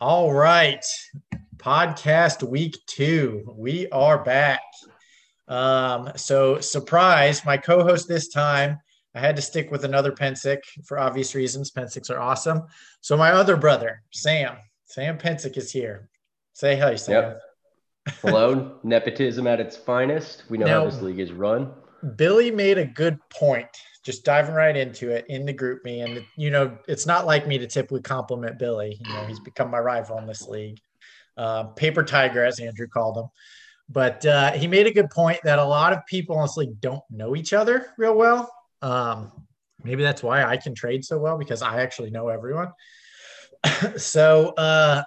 All right. Podcast week two. We are back. Um, so surprise, my co-host this time. I had to stick with another Pensick for obvious reasons. Pensicks are awesome. So my other brother, Sam, Sam Pensick is here. Say hi, Sam. Yep. Hello, nepotism at its finest. We know now, how this league is run. Billy made a good point just diving right into it in the GroupMe. And, you know, it's not like me to typically compliment Billy. You know, he's become my rival in this league. Uh, paper tiger, as Andrew called him. But uh, he made a good point that a lot of people honestly don't know each other real well. Um, maybe that's why I can trade so well because I actually know everyone. so uh,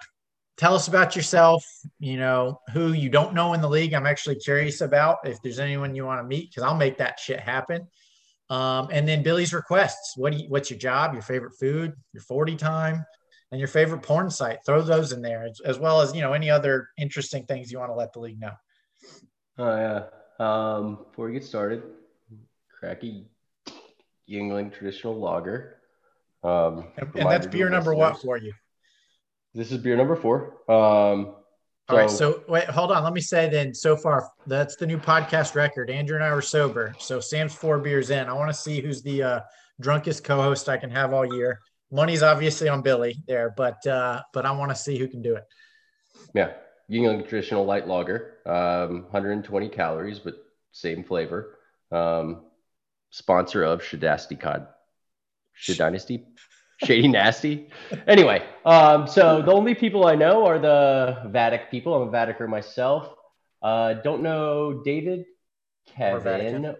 tell us about yourself, you know, who you don't know in the league. I'm actually curious about if there's anyone you want to meet because I'll make that shit happen. Um, and then Billy's requests. What do you, what's your job? Your favorite food? Your 40 time? And your favorite porn site? Throw those in there, as, as well as you know any other interesting things you want to let the league know. Oh yeah. Um, before we get started, cracky Yuengling traditional lager. Um, and, and that's beer number what for you? This is beer number four. Um, all right. So wait, hold on. Let me say then. So far, that's the new podcast record. Andrew and I were sober. So Sam's four beers in. I want to see who's the uh, drunkest co-host I can have all year. Money's obviously on Billy there, but uh, but I want to see who can do it. Yeah, Yuengling traditional light lager, um, 120 calories, but same flavor. Um, sponsor of Shadasti Cod, Dynasty Shady Nasty. Anyway, um, so the only people I know are the Vatic people. I'm a Vaticer myself. Uh, don't know David, Kevin,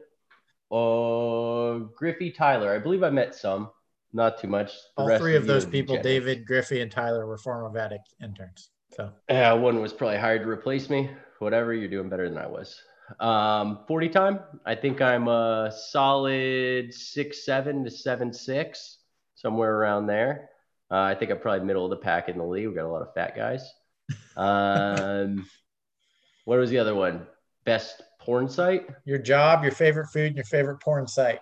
or Griffey, Tyler. I believe I met some, not too much. The All three of those people, David, Griffey, and Tyler, were former Vatic interns. So yeah, one was probably hired to replace me. Whatever, you're doing better than I was. Um, 40 time, I think I'm a solid six seven to seven six somewhere around there. Uh, I think I'm probably middle of the pack in the league. We got a lot of fat guys. Um, what was the other one? Best porn site? Your job, your favorite food, your favorite porn site.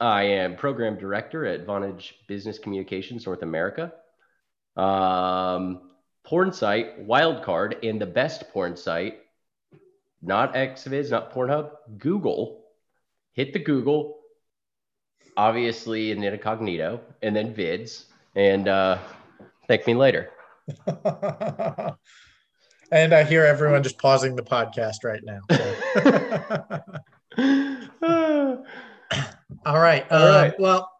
I am program director at Vonage Business Communications North America. Um, porn site, Wildcard, and the best porn site, not Xviz, not Pornhub, Google. Hit the Google, obviously in incognito, and then vids, and uh, thank me later. and I hear everyone just pausing the podcast right now. So. All right. All uh, right. Well,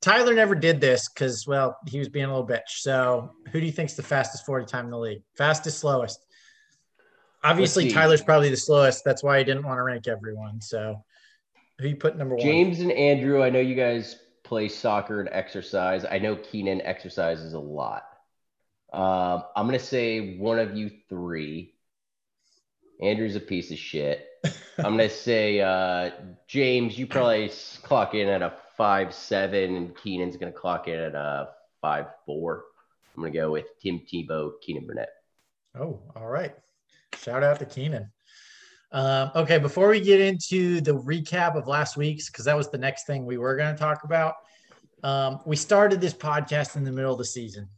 Tyler never did this because, well, he was being a little bitch. So, who do you think's the fastest 40 time in the league? Fastest, slowest? Obviously, Tyler's probably the slowest. That's why he didn't want to rank everyone. So, who you put number one? James and Andrew. I know you guys play soccer and exercise. I know Keenan exercises a lot. Um, I'm gonna say one of you three. Andrew's a piece of shit. I'm gonna say uh, James. You probably clock in at a five seven, and Keenan's gonna clock in at a five four. I'm gonna go with Tim Tebow, Keenan Burnett. Oh, all right. Shout out to Keenan. Um, okay, before we get into the recap of last week's, because that was the next thing we were going to talk about, um, we started this podcast in the middle of the season.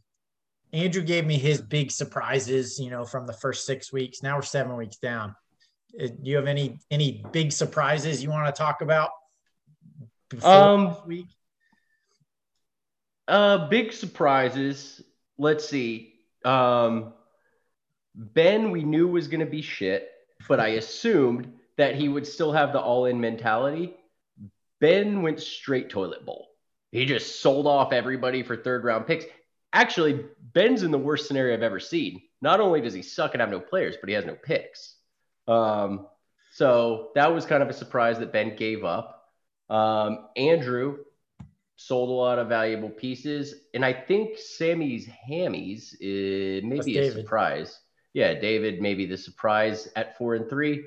Andrew gave me his big surprises, you know, from the first six weeks. Now we're seven weeks down. Uh, do you have any any big surprises you want to talk about? Um, week. Uh, big surprises. Let's see. Um, Ben, we knew was going to be shit but I assumed that he would still have the all in mentality. Ben went straight toilet bowl. He just sold off everybody for third round picks. Actually, Ben's in the worst scenario I've ever seen. Not only does he suck and have no players, but he has no picks. Um, so that was kind of a surprise that Ben gave up. Um, Andrew sold a lot of valuable pieces, and I think Sammy's hammies is maybe a surprise yeah, David maybe the surprise at four and three.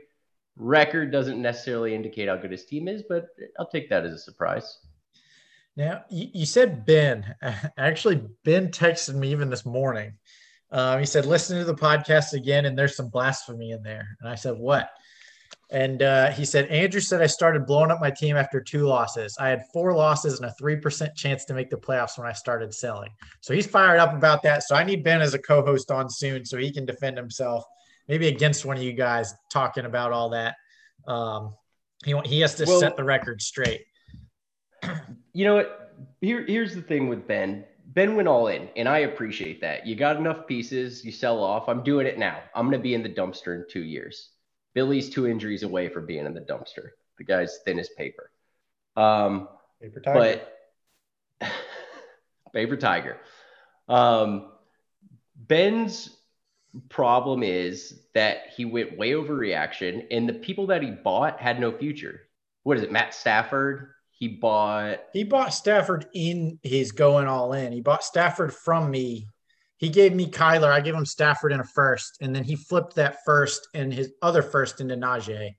Record doesn't necessarily indicate how good his team is, but I'll take that as a surprise. Now, you said Ben. Actually, Ben texted me even this morning. Uh, he said, listen to the podcast again, and there's some blasphemy in there. And I said, what? And uh, he said, Andrew said I started blowing up my team after two losses. I had four losses and a 3% chance to make the playoffs when I started selling. So he's fired up about that. So I need Ben as a co host on soon so he can defend himself, maybe against one of you guys talking about all that. Um, he, he has to well, set the record straight. You know what? Here, here's the thing with Ben. Ben went all in, and I appreciate that. You got enough pieces, you sell off. I'm doing it now. I'm going to be in the dumpster in two years. Billy's two injuries away from being in the dumpster. The guy's thin as paper. Um, paper tiger. But paper tiger. Um, Ben's problem is that he went way overreaction, and the people that he bought had no future. What is it, Matt Stafford? He bought. He bought Stafford in his going all in. He bought Stafford from me he gave me Kyler. I gave him Stafford in a first, and then he flipped that first and his other first into Najee.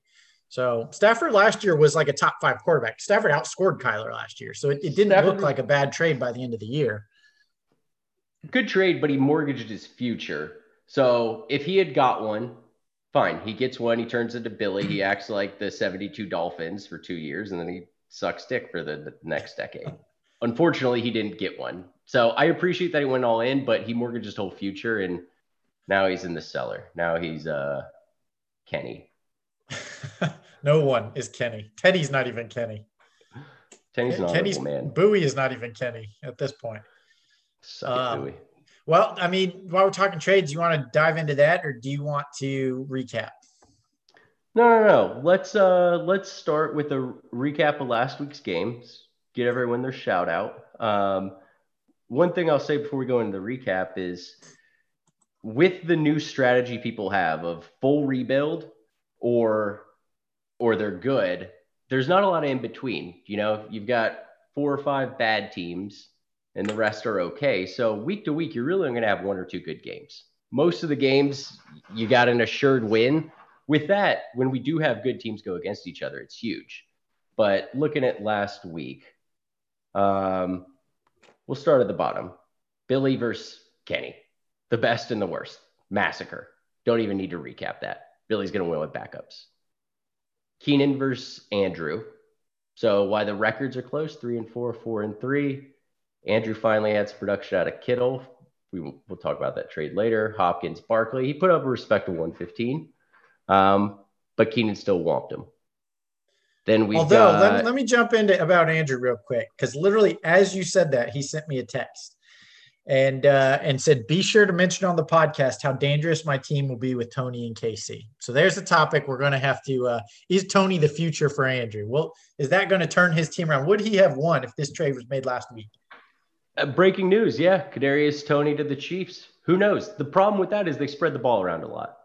So Stafford last year was like a top five quarterback. Stafford outscored Kyler last year, so it, it didn't Stafford, look like a bad trade by the end of the year. Good trade, but he mortgaged his future. So if he had got one, fine. He gets one. He turns into Billy. He acts like the 72 Dolphins for two years, and then he sucks dick for the, the next decade. Unfortunately, he didn't get one. So I appreciate that he went all in, but he mortgaged his whole future and now he's in the cellar. Now he's uh Kenny. no one is Kenny. Teddy's not even Kenny. Kenny's not Kenny's man. Bowie is not even Kenny at this point. Um, well, I mean, while we're talking trades, you want to dive into that, or do you want to recap? No, no, no. Let's uh let's start with a recap of last week's games. Get everyone their shout out. Um, one thing I'll say before we go into the recap is with the new strategy people have of full rebuild or or they're good, there's not a lot of in between. You know, you've got four or five bad teams and the rest are okay. So week to week, you're really going to have one or two good games. Most of the games, you got an assured win. With that, when we do have good teams go against each other, it's huge. But looking at last week, um, We'll start at the bottom. Billy versus Kenny, the best and the worst. Massacre. Don't even need to recap that. Billy's going to win with backups. Keenan versus Andrew. So why the records are close, three and four, four and three. Andrew finally adds production out of Kittle. We will, we'll talk about that trade later. Hopkins, Barkley. He put up a respectable 115, um, but Keenan still whomped him. Then we although got... let, let me jump into about Andrew real quick because literally as you said that he sent me a text and uh, and said be sure to mention on the podcast how dangerous my team will be with Toney and KC. So there's a topic we're going to have to. Uh, is Toney the future for Andrew? Well, is that going to turn his team around? Would he have won if this trade was made last week? Uh, breaking news, yeah, Kadarius Toney to the Chiefs. Who knows? The problem with that is they spread the ball around a lot.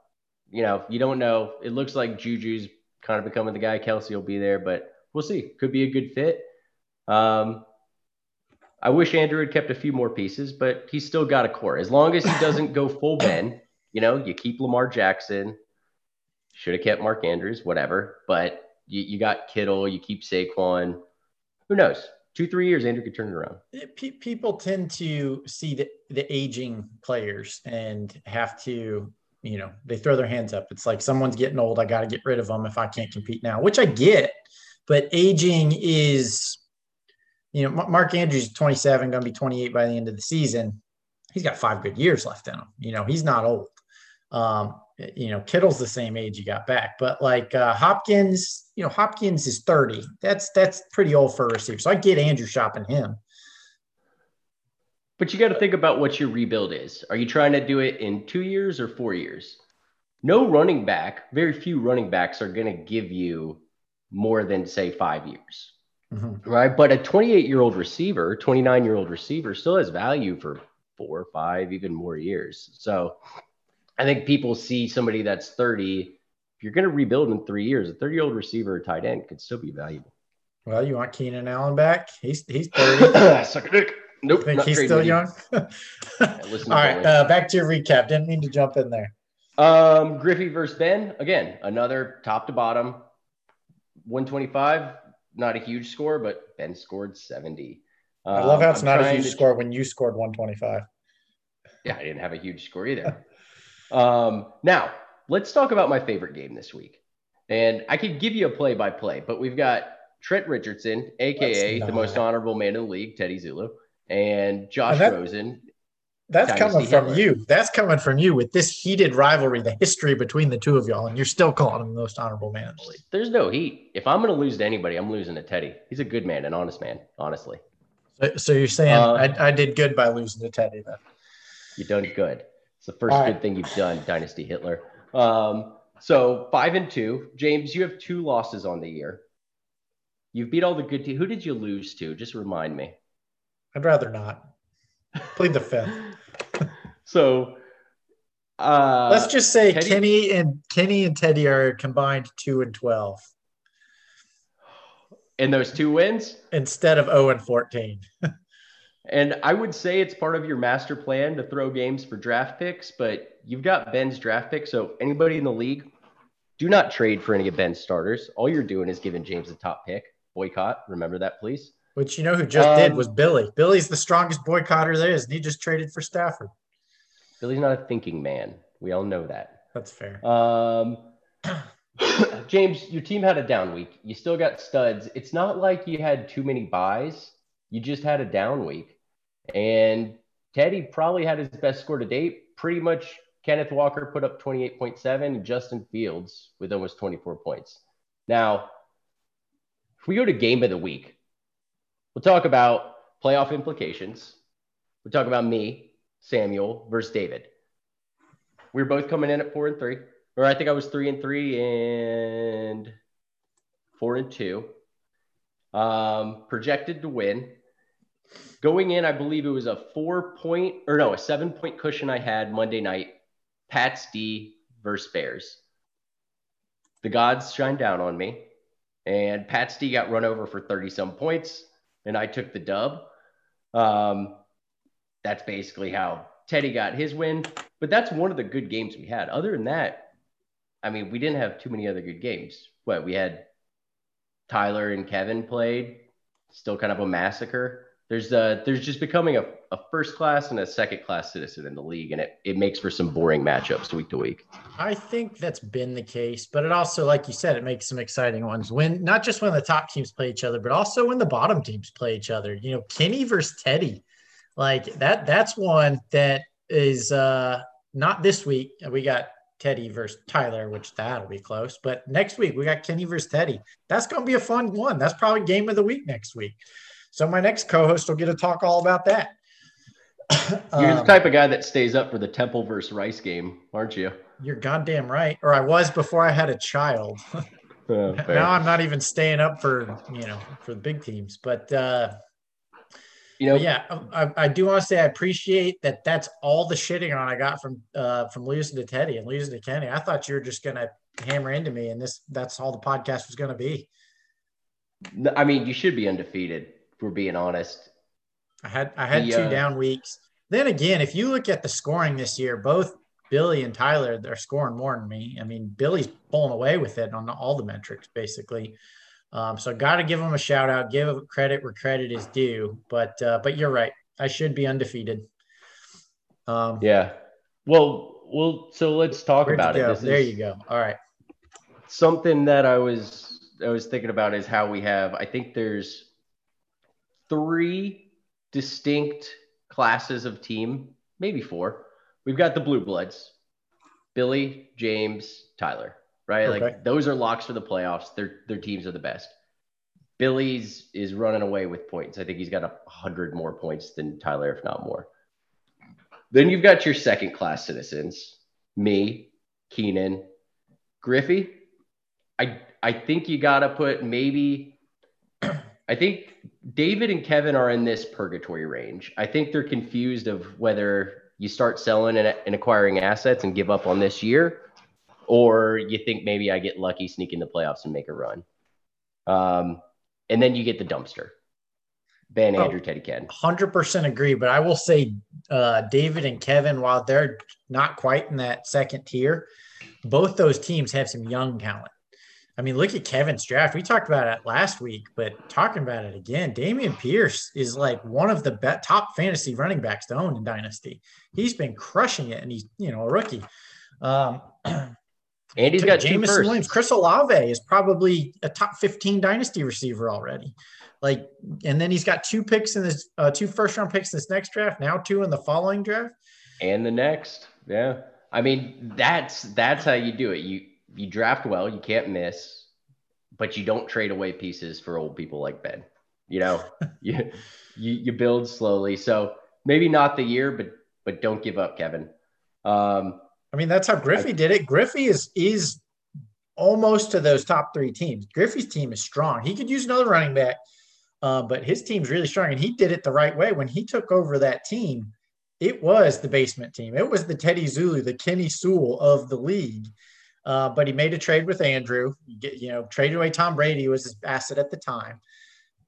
You know, you don't know. It looks like Juju's kind of becoming the guy. Kelce will be there, but we'll see. Could be a good fit. Um, I wish Andrew had kept a few more pieces, but he's still got a core. As long as he doesn't go full Ben, you know, you keep Lamar Jackson. Should have kept Mark Andrews, whatever. But you, you got Kittle, you keep Saquon. Who knows? Two, three years, Andrew could turn it around. People tend to see the, the aging players and have to you know they throw their hands up. It's like someone's getting old. I got to get rid of them if i can't compete now which i get but aging is you know mark andrews 27 going to be 28 by the end of the season. He's got five good years left in him. You know he's not old. Um, you know kittle's the same age he got back but like uh, hopkins you know hopkins is 30 that's that's pretty old for a receiver so i get andrew shopping him but you got to think about what your rebuild is. Are you trying to do it in two years or four years? No running back, very few running backs are going to give you more than, say, five years. Mm-hmm. Right. But a 28 year old receiver, 29 year old receiver still has value for four, five, even more years. So I think people see somebody that's 30. If you're going to rebuild in three years, a 30 year old receiver or tight end could still be valuable. Well, you want Keenan Allen back? He's he's 30. Suck a dick. Nope. Think he's still young. All right. Uh, back to your recap. Didn't mean to jump in there. Um, Griffey versus Ben. Again, another top to bottom. 125. Not a huge score, but Ben scored 70. I love how it's um, not a huge to... score when you scored 125. Yeah, I didn't have a huge score either. um, now, let's talk about my favorite game this week. And I could give you a play by play, but we've got Trent Richardson, aka the most honorable man in the league, Teddy Zulu, and Josh and that, Rosen. That's coming from Hitler. you. That's coming from you with this heated rivalry, the history between the two of y'all, and you're still calling him the most honorable man in the league. There's no heat. If I'm going to lose to anybody, I'm losing to Teddy. He's a good man, an honest man, honestly. So, so you're saying uh, I, I, did good by losing to Teddy then? You done good. It's the first All good right. thing you've done, Dynasty Hitler. Um, so five and two, James. You have two losses on the year. You've beat all the good teams. Who did you lose to? Just remind me. I'd rather not. Plead the fifth. so uh, let's just say Teddy, Kenny and Kenny and Teddy are combined two and twelve. In those two wins? Instead of 0 and 14. and I would say it's part of your master plan to throw games for draft picks, but you've got Ben's draft pick. So anybody in the league, do not trade for any of Ben's starters. All you're doing is giving James a top pick. Boycott. Remember that, please. Which you know who just um, did was Billy. Billy's the strongest boycotter there is, and he just traded for Stafford. Billy's not a thinking man. We all know that. That's fair. Um, James, your team had a down week. You still got studs. It's not like you had too many buys. You just had a down week. And Teddy probably had his best score to date. Pretty much Kenneth Walker put up 28.7 and Justin Fields with almost 24 points. Now, if we go to game of the week, we'll talk about playoff implications. We'll talk about me, Samuel versus David. We we're both coming in at four and three or I think I was three and three and four and two. Um, projected to win. Going in, I believe it was a four point or no, a seven point cushion I had Monday night. Pats D versus Bears. The gods shine down on me, and Pats D got run over for 30 some points, and I took the dub. Um, that's basically how Teddy got his win. But that's one of the good games we had. Other than that, I mean, we didn't have too many other good games. What we had Tyler and Kevin played, still kind of a massacre. There's uh there's just becoming a, a first class and a second class citizen in the league, and it, it makes for some boring matchups week to week. I think that's been the case, but it also, like you said, it makes some exciting ones when not just when the top teams play each other, but also when the bottom teams play each other. You know, Kenny versus Teddy, like that. That's one that is uh not this week. We got Teddy versus Tyler, which that'll be close. But next week we got Kenny versus Teddy. That's going to be a fun one. That's probably game of the week next week. So my next co-host will get to talk all about that. You're um, the type of guy that stays up for the Temple versus Rice game, aren't you? You're goddamn right. Or I was before I had a child. oh, now I'm not even staying up for you know for the big teams. But uh, you know, yeah, I, I do want to say I appreciate that. That's all the shitting on I got from uh, from losing to Teddy and losing to Kenny. I thought you were just gonna hammer into me, and this that's all the podcast was gonna be. I mean, you should be undefeated. We're being honest. I had I had the, two uh, down weeks. Then again, if you look at the scoring this year, both Billy and Tyler they're scoring more than me. I mean, Billy's pulling away with it on all the metrics basically. Um, so got to give them a shout out, give credit where credit is due. But uh, but you're right, I should be undefeated. Um, yeah. Well, well. So let's talk about it. there you go. All right. Something that I was I was thinking about is how we have. I think there's three distinct classes of team, maybe four. We've got the blue bloods, Billy, James, Tyler right? Okay. Like those are locks for the playoffs. Their their teams are the best. Billy's is running away with points. I think he's got a hundred more points than Tyler, if not more. Then you've got your second class citizens, me, Keenan, Griffey. I I think you gotta put maybe I think David and Kevin are in this purgatory range. I think they're confused of whether you start selling and, and acquiring assets and give up on this year or you think maybe I get lucky, sneak in the playoffs, and make a run. Um, and then you get the dumpster. Ben, oh, Andrew, Teddy, Ken. 100% agree. But I will say, uh, David and Kevin, while they're not quite in that second tier, both those teams have some young talent. I mean, look at Kevin's draft. We talked about it last week, but talking about it again, Dameon Pierce is like one of the be- top fantasy running backs to own in Dynasty. He's been crushing it, and he's you know a rookie. Um, And he's got Jameson Williams. Chris Olave is probably a top 15 dynasty receiver already. Like, and then he's got two picks in this, uh, two first round picks in this next draft. Now two in the following draft, and the next. Yeah, I mean that's that's how you do it. You you draft well, you can't miss, but you don't trade away pieces for old people like Ben. You know, you, you you build slowly. So maybe not the year, but but don't give up, Kevin. Um, I mean, that's how Griffey I, did it. Griffey is is almost to those top three teams. Griffey's team is strong. He could use another running back, uh, but his team's really strong, and he did it the right way. When he took over that team, it was the basement team. It was the Teddy Zulu, the Kenny Sewell of the league. Uh, but he made a trade with Andrew. You, get, you know, traded away Tom Brady was his asset at the time.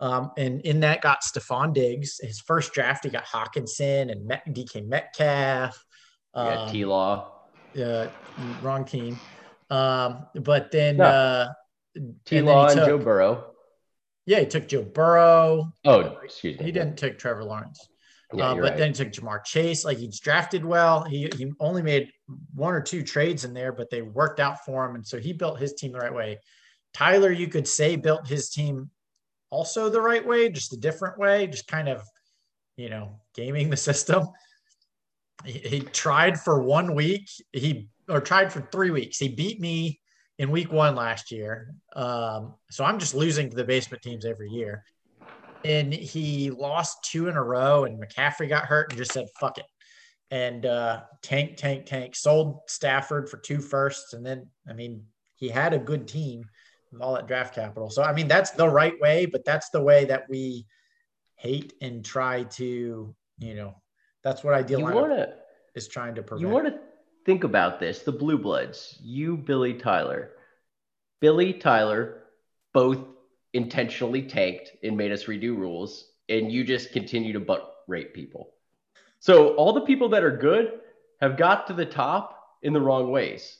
Um, and in that got Stefon Diggs. His first draft, he got Hockenson and Met, DK Metcalf. Yeah, um, T Law. Yeah, wrong team. Um, but then no. uh, T Law and, and Joe Burrow. Yeah, he took Joe Burrow. Oh, excuse me. He didn't take Trevor Lawrence. Yeah, uh, but right. then he took Ja'Marr Chase. Like he's drafted well. He he only made one or two trades in there, but they worked out for him, and so he built his team the right way. Tyler, you could say, built his team also the right way, just a different way, just kind of, you know, gaming the system. He, he tried for one week. He or tried for three weeks. He beat me in week one last year. Um, so I'm just losing to the basement teams every year. And he lost two in a row, and McCaffrey got hurt and just said, fuck it. And uh, tank, tank, tank, sold Stafford for two firsts. And then, I mean, he had a good team with all that draft capital. So, I mean, that's the right way, but that's the way that we hate and try to, you know, that's what ideal wanna, is trying to prevent. You want to think about this the Blue Bloods, you, Billy Tyler. Billy Tyler both intentionally tanked and made us redo rules, and you just continue to butt rape people. So, all the people that are good have got to the top in the wrong ways.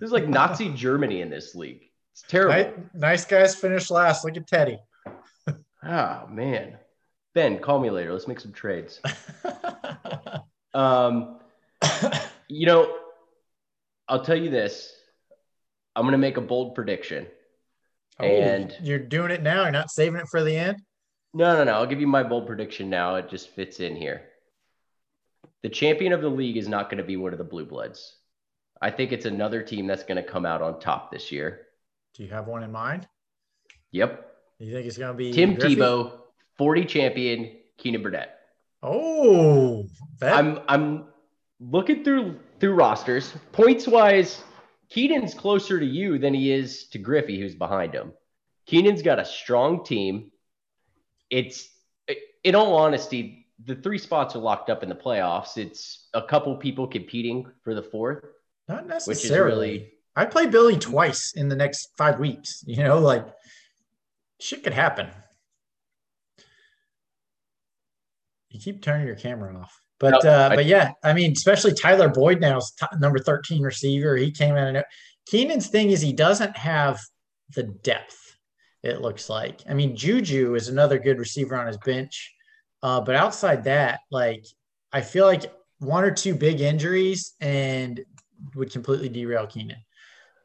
This is like Nazi Germany in this league. It's terrible. Nice, nice guys finish last. Look at Teddy. oh man, Ben, call me later. Let's make some trades. um, you know, I'll tell you this. I'm gonna make a bold prediction. Oh, and you're doing it now. You're not saving it for the end. No, no, no. I'll give you my bold prediction now. It just fits in here. The champion of the league is not going to be one of the Blue Bloods. I think it's another team that's going to come out on top this year. Do you have one in mind? Yep. You think it's going to be Tim Griffey? Tebow, 40 champion, Keenan Burnett. Oh, that... I'm I'm looking through through rosters. Points wise, Keenan's closer to you than he is to Griffey, who's behind him. Keenan's got a strong team. It's in all honesty, the three spots are locked up in the playoffs. It's a couple people competing for the fourth. Not necessarily. Really I play Billy twice in the next five weeks. You know, like shit could happen. You keep turning your camera off. But no, uh, I, but yeah, I mean, especially Tyler Boyd now is t- number 13 receiver. He came in and Keenan's thing is he doesn't have the depth, it looks like. I mean, Juju is another good receiver on his bench. Uh, but outside that, like I feel like one or two big injuries and would completely derail Keenan.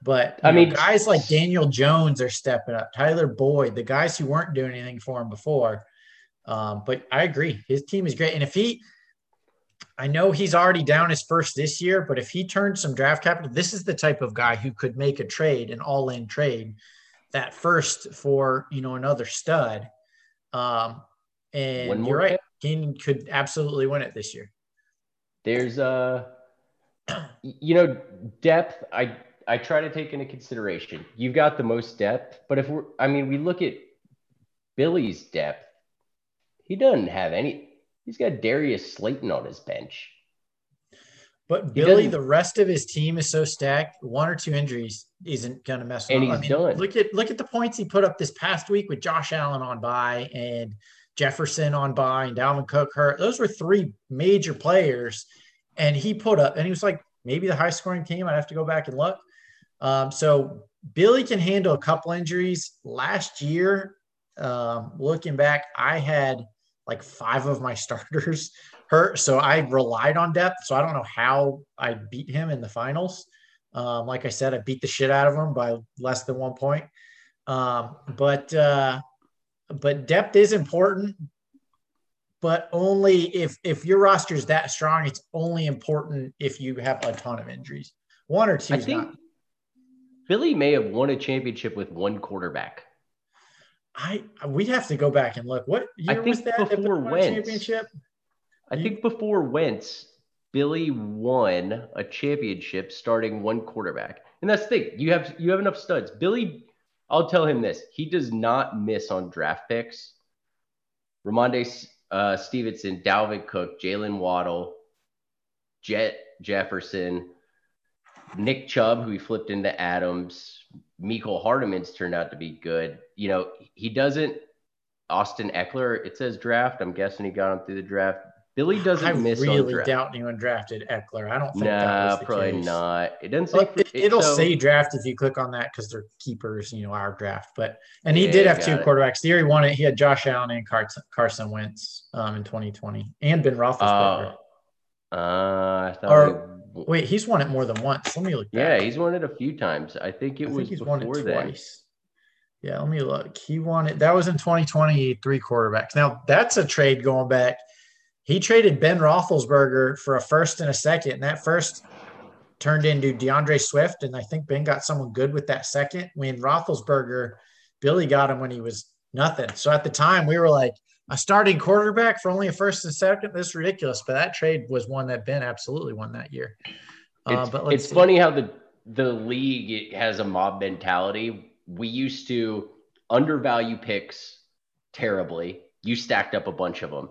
But I mean, know, guys like Daniel Jones are stepping up. Tyler Boyd, the guys who weren't doing anything for him before. Um, but I agree, his team is great. And if he, I know he's already down his first this year, but if he turns some draft capital, this is the type of guy who could make a trade, an all-in trade, that first for you know another stud. Um, and you're right, Keenan could absolutely win it this year. There's uh you know depth. I I try to take into consideration. You've got the most depth, but if we're, I mean, we look at Billy's depth, he doesn't have any. He's got Darius Slayton on his bench. But Billy, the rest of his team is so stacked. One or two injuries isn't going to mess with. And he's I mean, done. Look at look at the points he put up this past week with Josh Allen on by and Jefferson on by and Dalvin Cook hurt. Those were three major players, and he put up and he was like maybe the high scoring team. I'd have to go back and look. Um, so Billy can handle a couple injuries. Last year, um, looking back, I had like five of my starters hurt, so I relied on depth. So I don't know how I beat him in the finals. Um, like I said, I beat the shit out of him by less than one point. Um, but uh, but depth is important, but only if if your roster is that strong. It's only important if you have a ton of injuries. One or two. I think not. Philly may have won a championship with one quarterback. I we'd have to go back and look. What year was that? Before Wentz, championship. I you, think before Wentz, Billy won a championship starting one quarterback. And that's the thing. You have you have enough studs. Billy, I'll tell him this. He does not miss on draft picks. Rhamondre uh, Stevenson, Dalvin Cook, Jalen Waddle, Jet Jefferson, Nick Chubb, who he flipped into Adams, Mecole Hardman's turned out to be good. You know, he doesn't. Austin Ekeler. it says draft. I'm guessing he got him through the draft. Billy doesn't I miss. I really doubt anyone drafted Ekeler. I don't think. Nah, probably case. not. It doesn't say. it, will so, say draft if you click on that because they're keepers. You know our draft, but and he yeah, did have two it. quarterbacks. The year he won it, he had Josh Allen and Carson, Carson Wentz um, in 2020, and Ben Roethlisberger. Uh, uh, or Wait, he's won it more than once. Let me look. Back. Yeah, he's won it a few times. I think it I was think he's won it twice. Yeah, let me look. He won it. That was in 2020, three quarterbacks. Now that's a trade going back. He traded Ben Roethlisberger for a first and a second, and that first turned into D'Andre Swift, and I think Ben got someone good with that second. When Roethlisberger, Billy got him when he was nothing. So at the time, we were like, a starting quarterback for only a first and second. This is ridiculous. But that trade was one that Ben absolutely won that year. Uh, it's, but it's funny how the the league has a mob mentality. We used to undervalue picks terribly. You stacked up a bunch of them.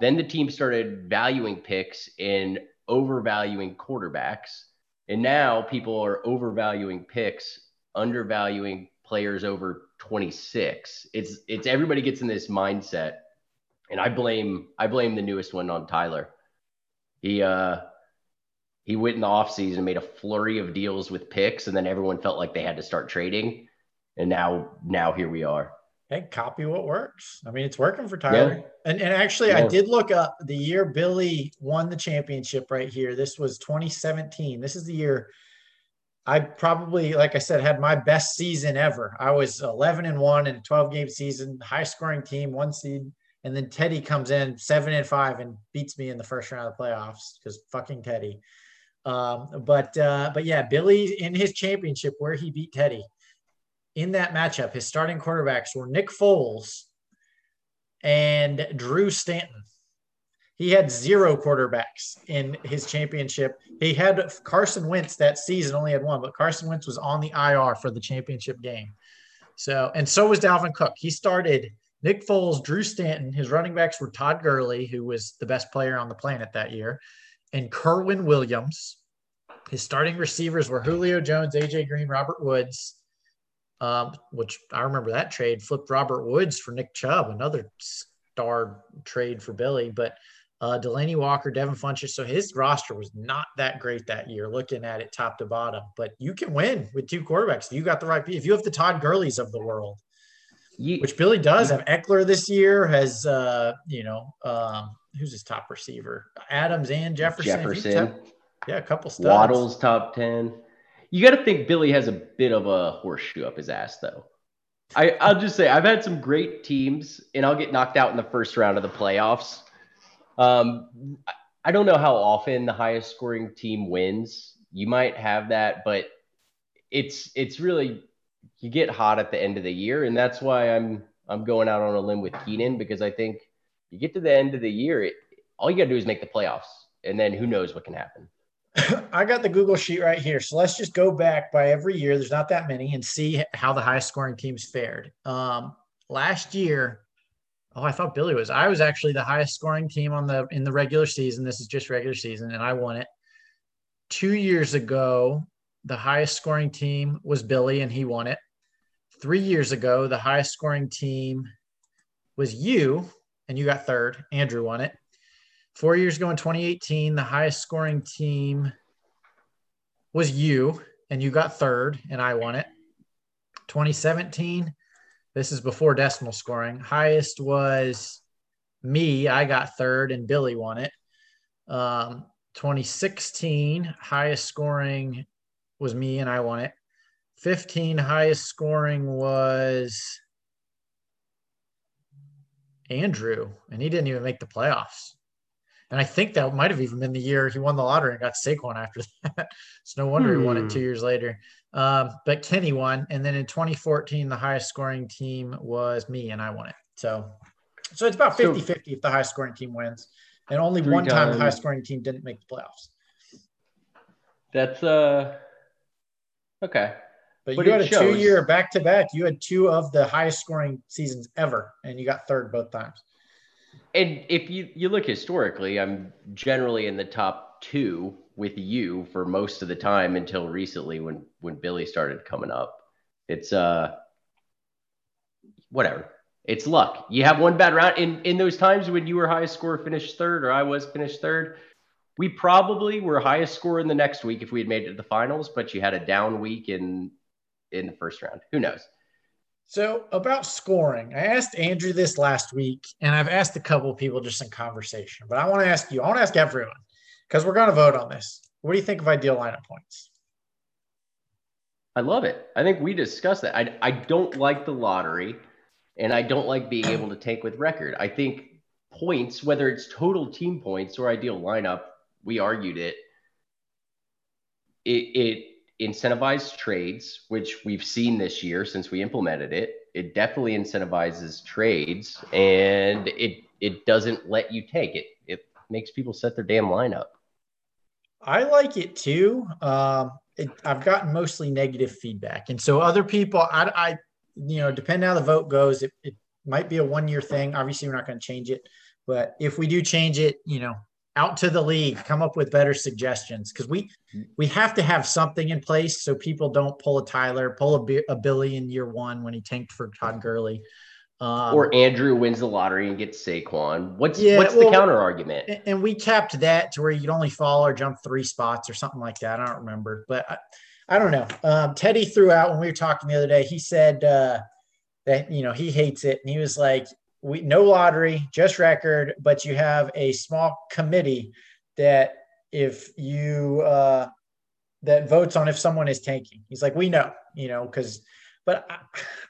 Then the team started valuing picks and overvaluing quarterbacks. And now people are overvaluing picks, undervaluing players over 26. It's it's everybody gets in this mindset and I blame I blame the newest one on Tyler. He uh he went in the offseason and made a flurry of deals with picks, and then everyone felt like they had to start trading. And now now here we are. Hey, copy what works. I mean, it's working for Tyler. Yeah. And and actually, yeah. I did look up the year Billy won the championship right here. This was 2017. This is the year I probably, like I said, had my best season ever. I was 11 and one in a 12 game season, high scoring team, one seed and then Teddy comes in seven and five and beats me in the first round of the playoffs because fucking Teddy. Um, but uh, but yeah, Billy in his championship where he beat Teddy in that matchup, his starting quarterbacks were Nick Foles and Drew Stanton. He had zero quarterbacks in his championship. He had Carson Wentz that season, only had one, but Carson Wentz was on the IR for the championship game. So, and so was Dalvin Cook. He started Nick Foles, Drew Stanton. His running backs were Todd Gurley, who was the best player on the planet that year, and Kerwynn Williams. His starting receivers were Julio Jones, AJ Green, Robert Woods, um, which I remember that trade flipped Robert Woods for Nick Chubb, another star trade for Billy. But uh, Delanie Walker, Devin Funchess. So his roster was not that great that year, looking at it top to bottom. But you can win with two quarterbacks. You got the right. If you have the Todd Gurleys of the world, you, which Billy does have Ekeler this year. Has uh, you know um, who's his top receiver? Adams and Jefferson. Jefferson. yeah, a couple studs. Waddle's top ten. You got to think Billy has a bit of a horseshoe up his ass, though. I, I'll just say I've had some great teams, and I'll get knocked out in the first round of the playoffs. Um, I don't know how often the highest scoring team wins. You might have that, but it's it's really you get hot at the end of the year, and that's why I'm I'm going out on a limb with Keenan because I think you get to the end of the year, it, all you got to do is make the playoffs, and then who knows what can happen. I got the Google sheet right here, so let's just go back by every year. There's not that many, and see how the highest scoring teams fared. Um, last year, oh, I thought Billy was. I was actually the highest scoring team on the in the regular season. This is just regular season, and I won it. Two years ago, the highest scoring team was Billy, and he won it three years ago, the highest scoring team was you, and you got third. Andrew won it. Four years ago in 2018, the highest scoring team was you, and you got third, and I won it. 2017, this is before decimal scoring. Highest was me, I got third, and Billy won it. Um, 2016, highest scoring was me and I won it. 15 highest scoring was Andrew, and he didn't even make the playoffs. And I think that might have even been the year he won the lottery and got Saquon after that. it's no wonder hmm. he won it two hmm. years later. Um, but Kenny won, and then in 2014, the highest scoring team was me, and I won it. So, so it's about 50 so, 50 if the highest scoring team wins. And only one time the highest scoring team didn't make the playoffs. That's uh okay. But, but you had a two year back to back. You had two of the highest scoring seasons ever, and you got third both times. And if you, you look historically, I'm generally in the top two with you for most of the time until recently when when Billy started coming up. It's uh whatever. It's luck. You have one bad round in in those times when you were highest score finished third or I was finished third. We probably were highest score in the next week if we had made it to the finals, but you had a down week in in the first round. Who knows? So about scoring, I asked Andrew this last week, and I've asked a couple people just in conversation. But I want to ask you. I want to ask everyone because we're going to vote on this. What do you think of ideal lineup points? I love it. I think we discussed that. I I don't like the lottery, and I don't like being able to take with record. I think points, whether it's total team points or ideal lineup, we argued it. It it incentivized trades, which we've seen this year since we implemented it. It definitely incentivizes trades and it it doesn't let you take it. It makes people set their damn lineup. I like it too. Um, it, I've gotten mostly negative feedback, and so other people, I, I you know, depending how the vote goes, it, it might be a one year thing. Obviously, we're not going to change it, but if we do change it, you know, out to the league, come up with better suggestions because we we have to have something in place so people don't pull a Tyler, pull a, a Billy in year one when he tanked for Todd Gurley. Um, or Andrew wins the lottery and gets Saquon. What's yeah, what's well, the counter argument? And we capped that to where you'd only fall or jump three spots or something like that. I don't remember, but I, I don't know. Um, Teddy threw out when we were talking the other day. He said uh, that you know he hates it, and he was like, we no lottery, just record, but you have a small committee that if you uh, that votes on if someone is tanking. He's like, we know, you know, because, but I,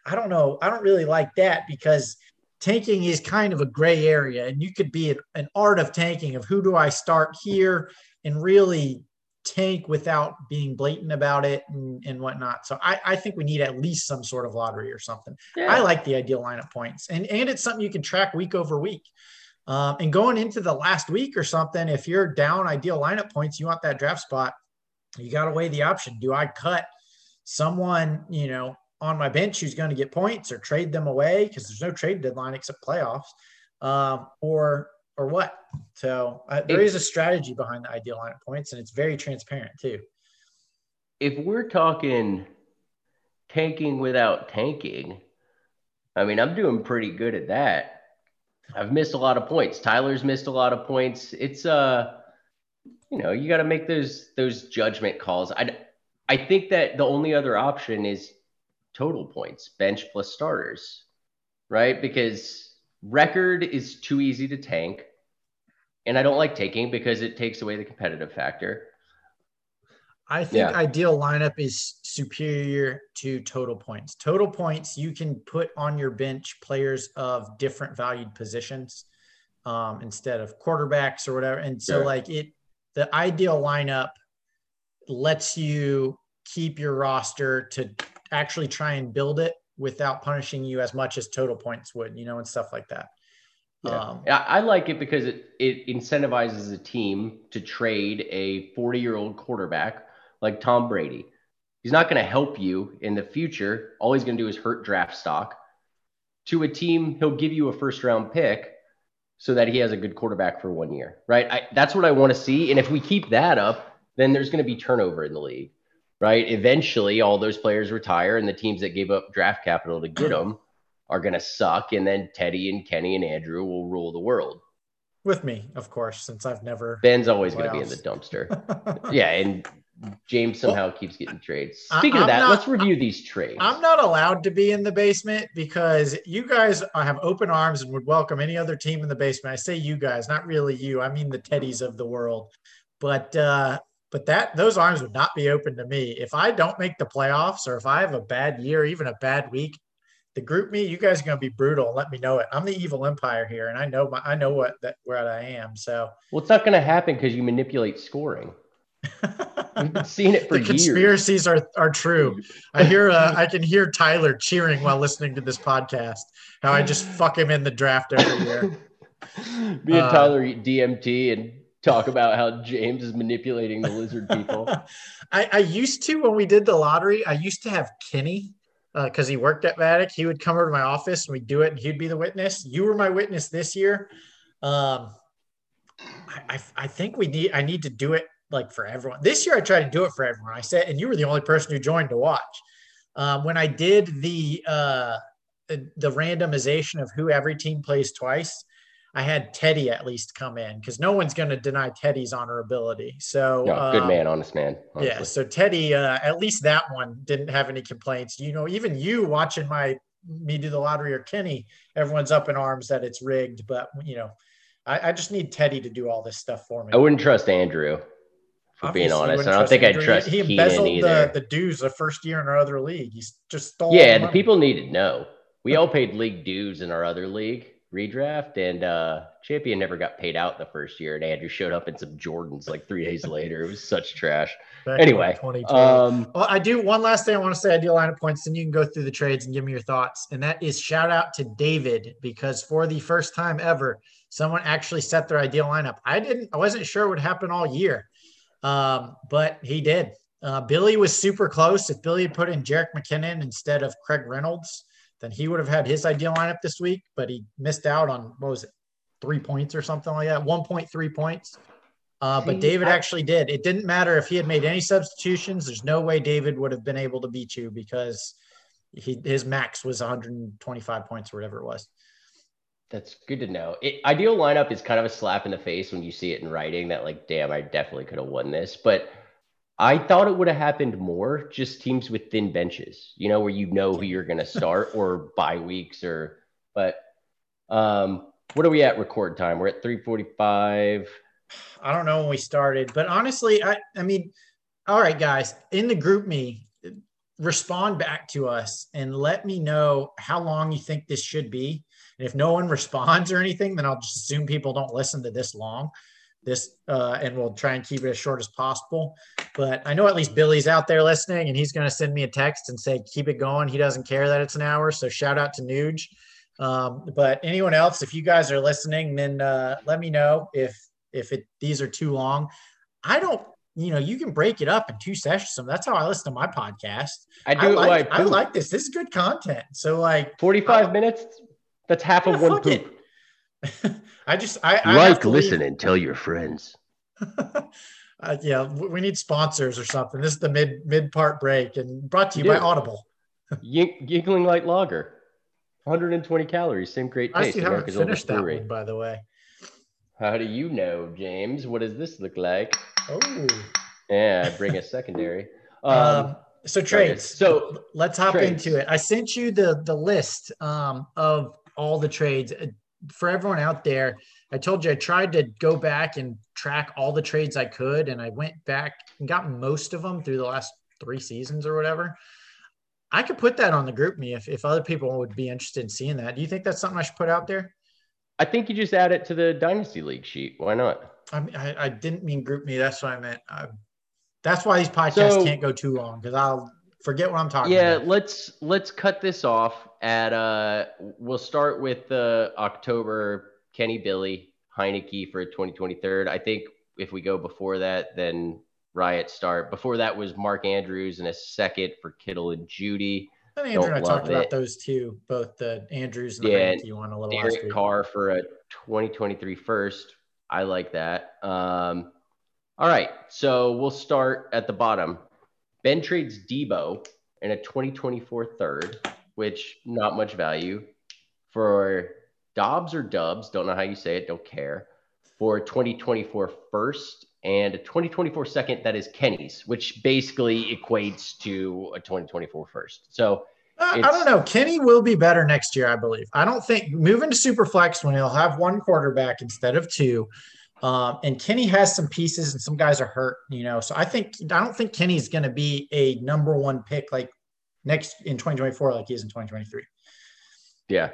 I don't know, I don't really like that because tanking is kind of a gray area, and you could be an, an art of tanking of who do I start here and really tank without being blatant about it and, and whatnot. So I, I think we need at least some sort of lottery or something. Yeah. I like the ideal lineup points, and and it's something you can track week over week. Um, and going into the last week or something, if you're down ideal lineup points, you want that draft spot, you got to weigh the option. Do I cut someone, you know, on my bench who's going to get points or trade them away because there's no trade deadline except playoffs, um, or or what? So uh, there if, is a strategy behind the ideal lineup points, and it's very transparent too. If we're talking tanking without tanking, I mean, I'm doing pretty good at that. I've missed a lot of points. Tyler's missed a lot of points. It's uh, you know, you got to make those those judgment calls. I I think that the only other option is total points, bench plus starters, right? Because record is too easy to tank and I don't like taking because it takes away the competitive factor. I think yeah. ideal lineup is superior to total points. Total points you can put on your bench players of different valued positions um, instead of quarterbacks or whatever. And so, sure. like it, the ideal lineup lets you keep your roster to actually try and build it without punishing you as much as total points would, you know, and stuff like that. Yeah. Um, I like it because it, it incentivizes a team to trade a 40 year old quarterback like Tom Brady. He's not going to help you in the future. All he's going to do is hurt draft stock. To a team, he'll give you a first round pick so that he has a good quarterback for one year, right? I, that's what I want to see. And if we keep that up, then there's going to be turnover in the league, right? Eventually, all those players retire, and the teams that gave up draft capital to get them are going to suck. And then Teddy and Kenny and Andrew will rule the world. With me, of course, since I've never. Ben's always going to be in the dumpster. yeah. And James somehow well, keeps getting trades. Speaking I'm of that, not, let's review these trades. I'm not allowed to be in the basement because you guys have open arms and would welcome any other team in the basement. I say you guys, not really you. I mean the Teddies of the world. But uh, but that those arms would not be open to me if I don't make the playoffs or if I have a bad year, even a bad week. The GroupMe, you guys are going to be brutal and let me know it. I'm the evil empire here, and I know my, I know what that where I am. So, well, it's not going to happen because you manipulate scoring. We've seen it for the conspiracies are are true. I hear uh, I can hear Tyler cheering while listening to this podcast. How I just fuck him in the draft every year. Me and uh, Tyler eat DMT and talk about how James is manipulating the lizard people. I, I, used to when we did the lottery. I used to have Kenny because uh, he worked at Matic. He would come over to my office and we'd do it, and he'd be the witness. You were my witness this year. Um, I, I, I think we need. I need to do it like for everyone. This year I tried to do it for everyone. I said, and you were the only person who joined to watch. Um, when I did the uh, the randomization of who every team plays twice, I had Teddy at least come in because no one's going to deny Teddy's honorability. So no, good um, man, honest man. Honestly. Yeah. So Teddy, uh, at least that one didn't have any complaints. You know, even you watching my me do the lottery or Kenny, everyone's up in arms that it's rigged. But you know, I, I just need Teddy to do all this stuff for me. I wouldn't trust Andrew. For Obviously, being honest, I don't think I trust. He, he embezzled the, the dues the first year in our other league. He's just stole. Yeah, the people need to know. We all paid league dues in our other league redraft, and uh, champion never got paid out the first year. And Andrew showed up in some Jordans like three days later. It was such trash. Back anyway, um, well, I do one last thing I want to say. I do lineup points, then you can go through the trades and give me your thoughts. And that is shout out to David because for the first time ever, someone actually set their ideal lineup. I didn't. I wasn't sure it would happen all year, um, but he did. Uh, Billy was super close. If Billy had put in Jerick McKinnon instead of Craig Reynolds, then he would have had his ideal lineup this week, but he missed out on what was it, three points or something like that, 1.3 points. Uh, but David actually did. It didn't matter if he had made any substitutions. There's no way David would have been able to beat you because he his max was 125 points or whatever it was. That's good to know. It, ideal lineup is kind of a slap in the face when you see it in writing that like, damn, I definitely could have won this. But I thought it would have happened more just teams with thin benches, you know, where you know who you're going to start or bye weeks or, but um, what are we at record time? We're at 345. I don't know when we started, but honestly, I, I mean, all right, guys, in the GroupMe, respond back to us and let me know how long you think this should be. And if no one responds or anything, then I'll just assume people don't listen to this long this uh, and we'll try and keep it as short as possible. But I know at least Billy's out there listening and he's going to send me a text and say, keep it going. He doesn't care that it's an hour. So shout out to Nuge. Um, but anyone else, if you guys are listening, then uh, let me know if if it these are too long. I don't, you know, you can break it up in two sessions. So that's how I listen to my podcast. I do I like, I like this. This is good content. So like 45 minutes, that's half of one poop. I just I, I like, listen, and tell your friends. uh, yeah, we need sponsors or something. This is the mid mid part break, and brought to you Dude, by Audible. Giggling Light Lager, 120 calories, same great taste. I haven't finished that one, by the way. How do you know, James? What does this look like? Oh, yeah, bring a secondary. Um, um, so trades. So let's hop trades. into it. I sent you the the list um, of all the trades for everyone out there, I told you I tried to go back and track all the trades I could, and I went back and got most of them through the last three seasons or whatever. I could put that on the GroupMe if, if other people would be interested in seeing that. Do you think that's something I should put out there? I think you just add it to the Dynasty League sheet. Why not? I mean, I, I didn't mean GroupMe. That's what I meant. Uh, that's why these podcasts so, can't go too long because I'll forget what I'm talking yeah, about. let's let's cut this off at uh we'll start with the October Kenny Billy Heinicke for 2023. I think if we go before that, then Riot start. Before that was Mark Andrews and a second for Kittle and. I think Andrew and I talked it. about those two, both the Andrews and the yeah, Heinicke one a little Derek last week. Carr for a 2023 first. I like that. Um, all right, so we'll start at the bottom. Ben trades Deebo in a 2024 third, which not much value for Dobbs or Dubs. Don't know how you say it. Don't care. For 2024 first and a 2024 second that is Kenny's, which basically equates to a 2024 first. So uh, I don't know. Kenny will be better next year, I believe. I don't think moving to super flex when he'll have one quarterback instead of two Um, and Kenny has some pieces, and some guys are hurt. You know, so I think I don't think Kenny's going to be a number one pick like next in 2024 like he is in 2023. Yeah,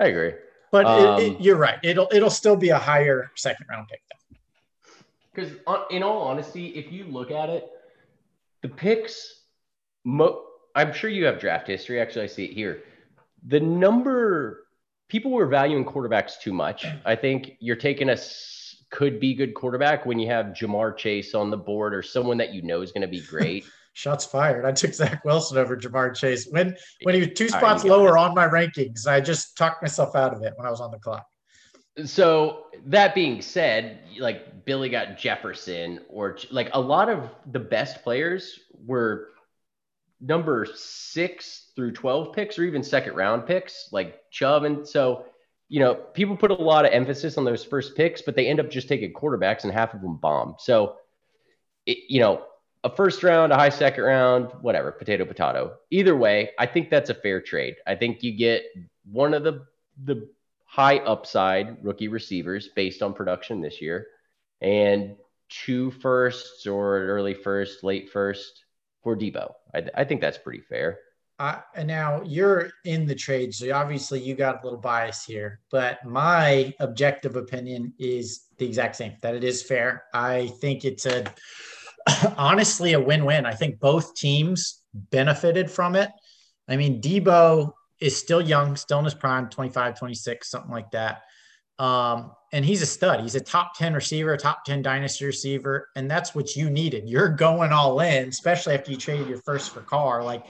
I agree. But um, it, it, um, you're right. It'll it'll still be a higher second round pick. Because in all honesty, if you look at it, the picks. Mo- I'm sure you have draft history. Actually, I see it here. The number people were valuing quarterbacks too much. I think you're taking a could be good quarterback when you have Ja'Marr Chase on the board or someone that you know is going to be great. Shots fired. I took Zach Wilson over Ja'Marr Chase when when he was two spots right, lower on my rankings. I just talked myself out of it when I was on the clock. So that being said, like Billy got Jefferson, or like a lot of the best players were number six through 12 picks or even second round picks like Chubb. And so, you know, people put a lot of emphasis on those first picks, but they end up just taking quarterbacks and half of them bomb. So, it, you know, a first round, a high second round, whatever, potato, potato. Either way, I think that's a fair trade. I think you get one of the, the high upside rookie receivers based on production this year and two firsts or early first, late first for Deebo. I, I think that's pretty fair. And now you're in the trade, so obviously you got a little bias here. But my objective opinion is the exact same. That it is fair. I think it's a honestly a win-win. I think both teams benefited from it. I mean, Deebo is still young, still in his prime, 25, 26, something like that. Um, and he's a stud. He's a top 10 receiver, top 10 dynasty receiver. And that's what you needed. You're going all in, especially after you traded your first for Carr. Like,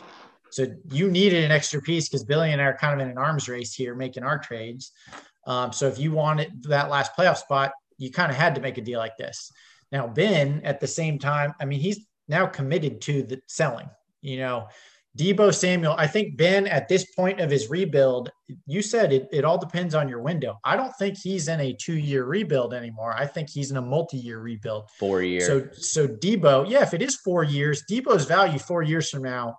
so you needed an extra piece because Billy and I are kind of in an arms race here making our trades. Um, so if you wanted that last playoff spot, you kind of had to make a deal like this. Now, Ben, at the same time, I mean, he's now committed to the selling. You know, Deebo Samuel, I think Ben at this point of his rebuild, you said it, it all depends on your window. I don't think he's in a two-year rebuild anymore. I think he's in a multi-year rebuild. Four years. So so Deebo, yeah, if it is four years, Deebo's value four years from now.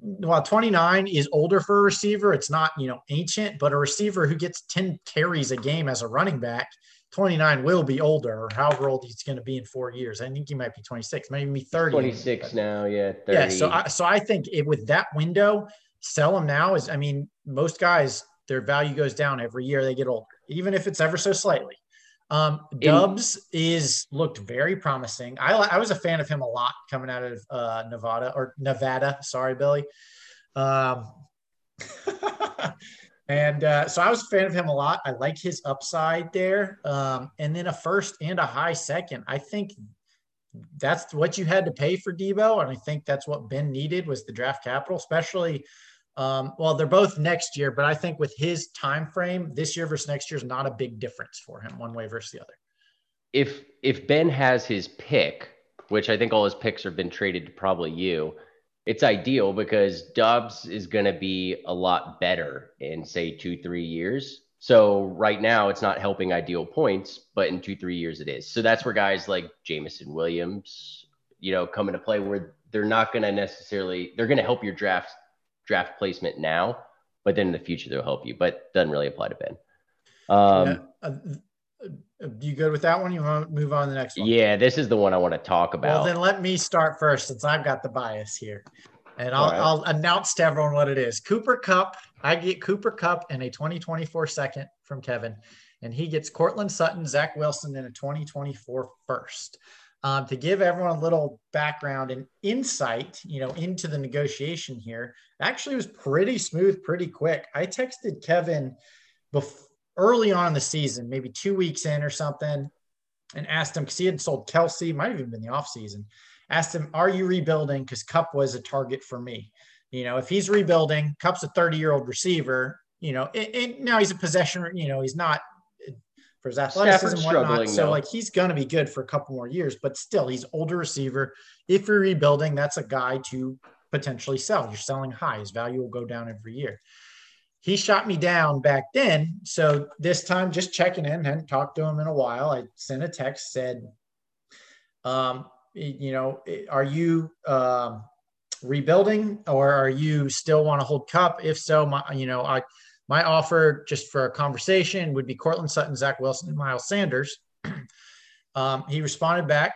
While 29 is older for a receiver, it's not, you know, ancient, but a receiver who gets 10 carries a game as a running back 29 will be older, or however old he's going to be in four years. I think he might be 26, maybe be 30. 26 now, yeah. 30. Yeah. So I, so I think it, with that window, sell them now is, I mean, most guys, their value goes down every year they get older, even if it's ever so slightly. Um, Doubs in, is looked very promising. I, I was a fan of him a lot coming out of uh, Nevada or Nevada. Sorry, Billy. Um, And uh, so I was a fan of him a lot. I like his upside there. Um, and then a first and a high second. I think that's what you had to pay for Deebo. And I think that's what Ben needed was the draft capital, especially. Um, well, they're both next year, but I think with his time frame, this year versus next year is not a big difference for him, one way versus the other. If if Ben has his pick, which I think all his picks have been traded to probably you, it's ideal because Doubs is going to be a lot better in say two, three years. So right now it's not helping ideal points, but in two, three years it is. So that's where guys like Jameson Williams, you know, come into play where they're not going to necessarily, they're going to help your draft draft placement now, but then in the future they'll help you, but doesn't really apply to Ben. Um, yeah. Uh, you good with that one? You want to move on to the next one? Yeah, this is the one I want to talk about. Well, then let me start first since I've got the bias here. And I'll, right. I'll announce to everyone what it is. Cooper Kupp. I get Cooper Kupp and a 2024 second from Kevin. And he gets Courtland Sutton, Zach Wilson, and a 2024 first. Um, to give everyone a little background and insight, you know, into the negotiation here, actually was pretty smooth, pretty quick. I texted Kevin before early on in the season, maybe two weeks in or something, and asked him because he had sold Kelce, might have even been the offseason, asked him, Are you rebuilding? Because Kupp was a target for me. You know, if he's rebuilding, Kupp's a 30 year old receiver, you know, and, now he's a possession, you know, he's not for his athleticism and whatnot. So, though. like, he's going to be good for a couple more years, but still, he's older receiver. If you're rebuilding, that's a guy to potentially sell. You're selling high, his value will go down every year he shot me down back then. So this time, just checking in, hadn't talked to him in a while. I sent a text, said, um, you know, are you um, rebuilding or are you still want to hold Kupp? If so, my, you know, I, my offer just for a conversation would be Courtland Sutton, Zach Wilson, and Miles Sanders. Um, he responded back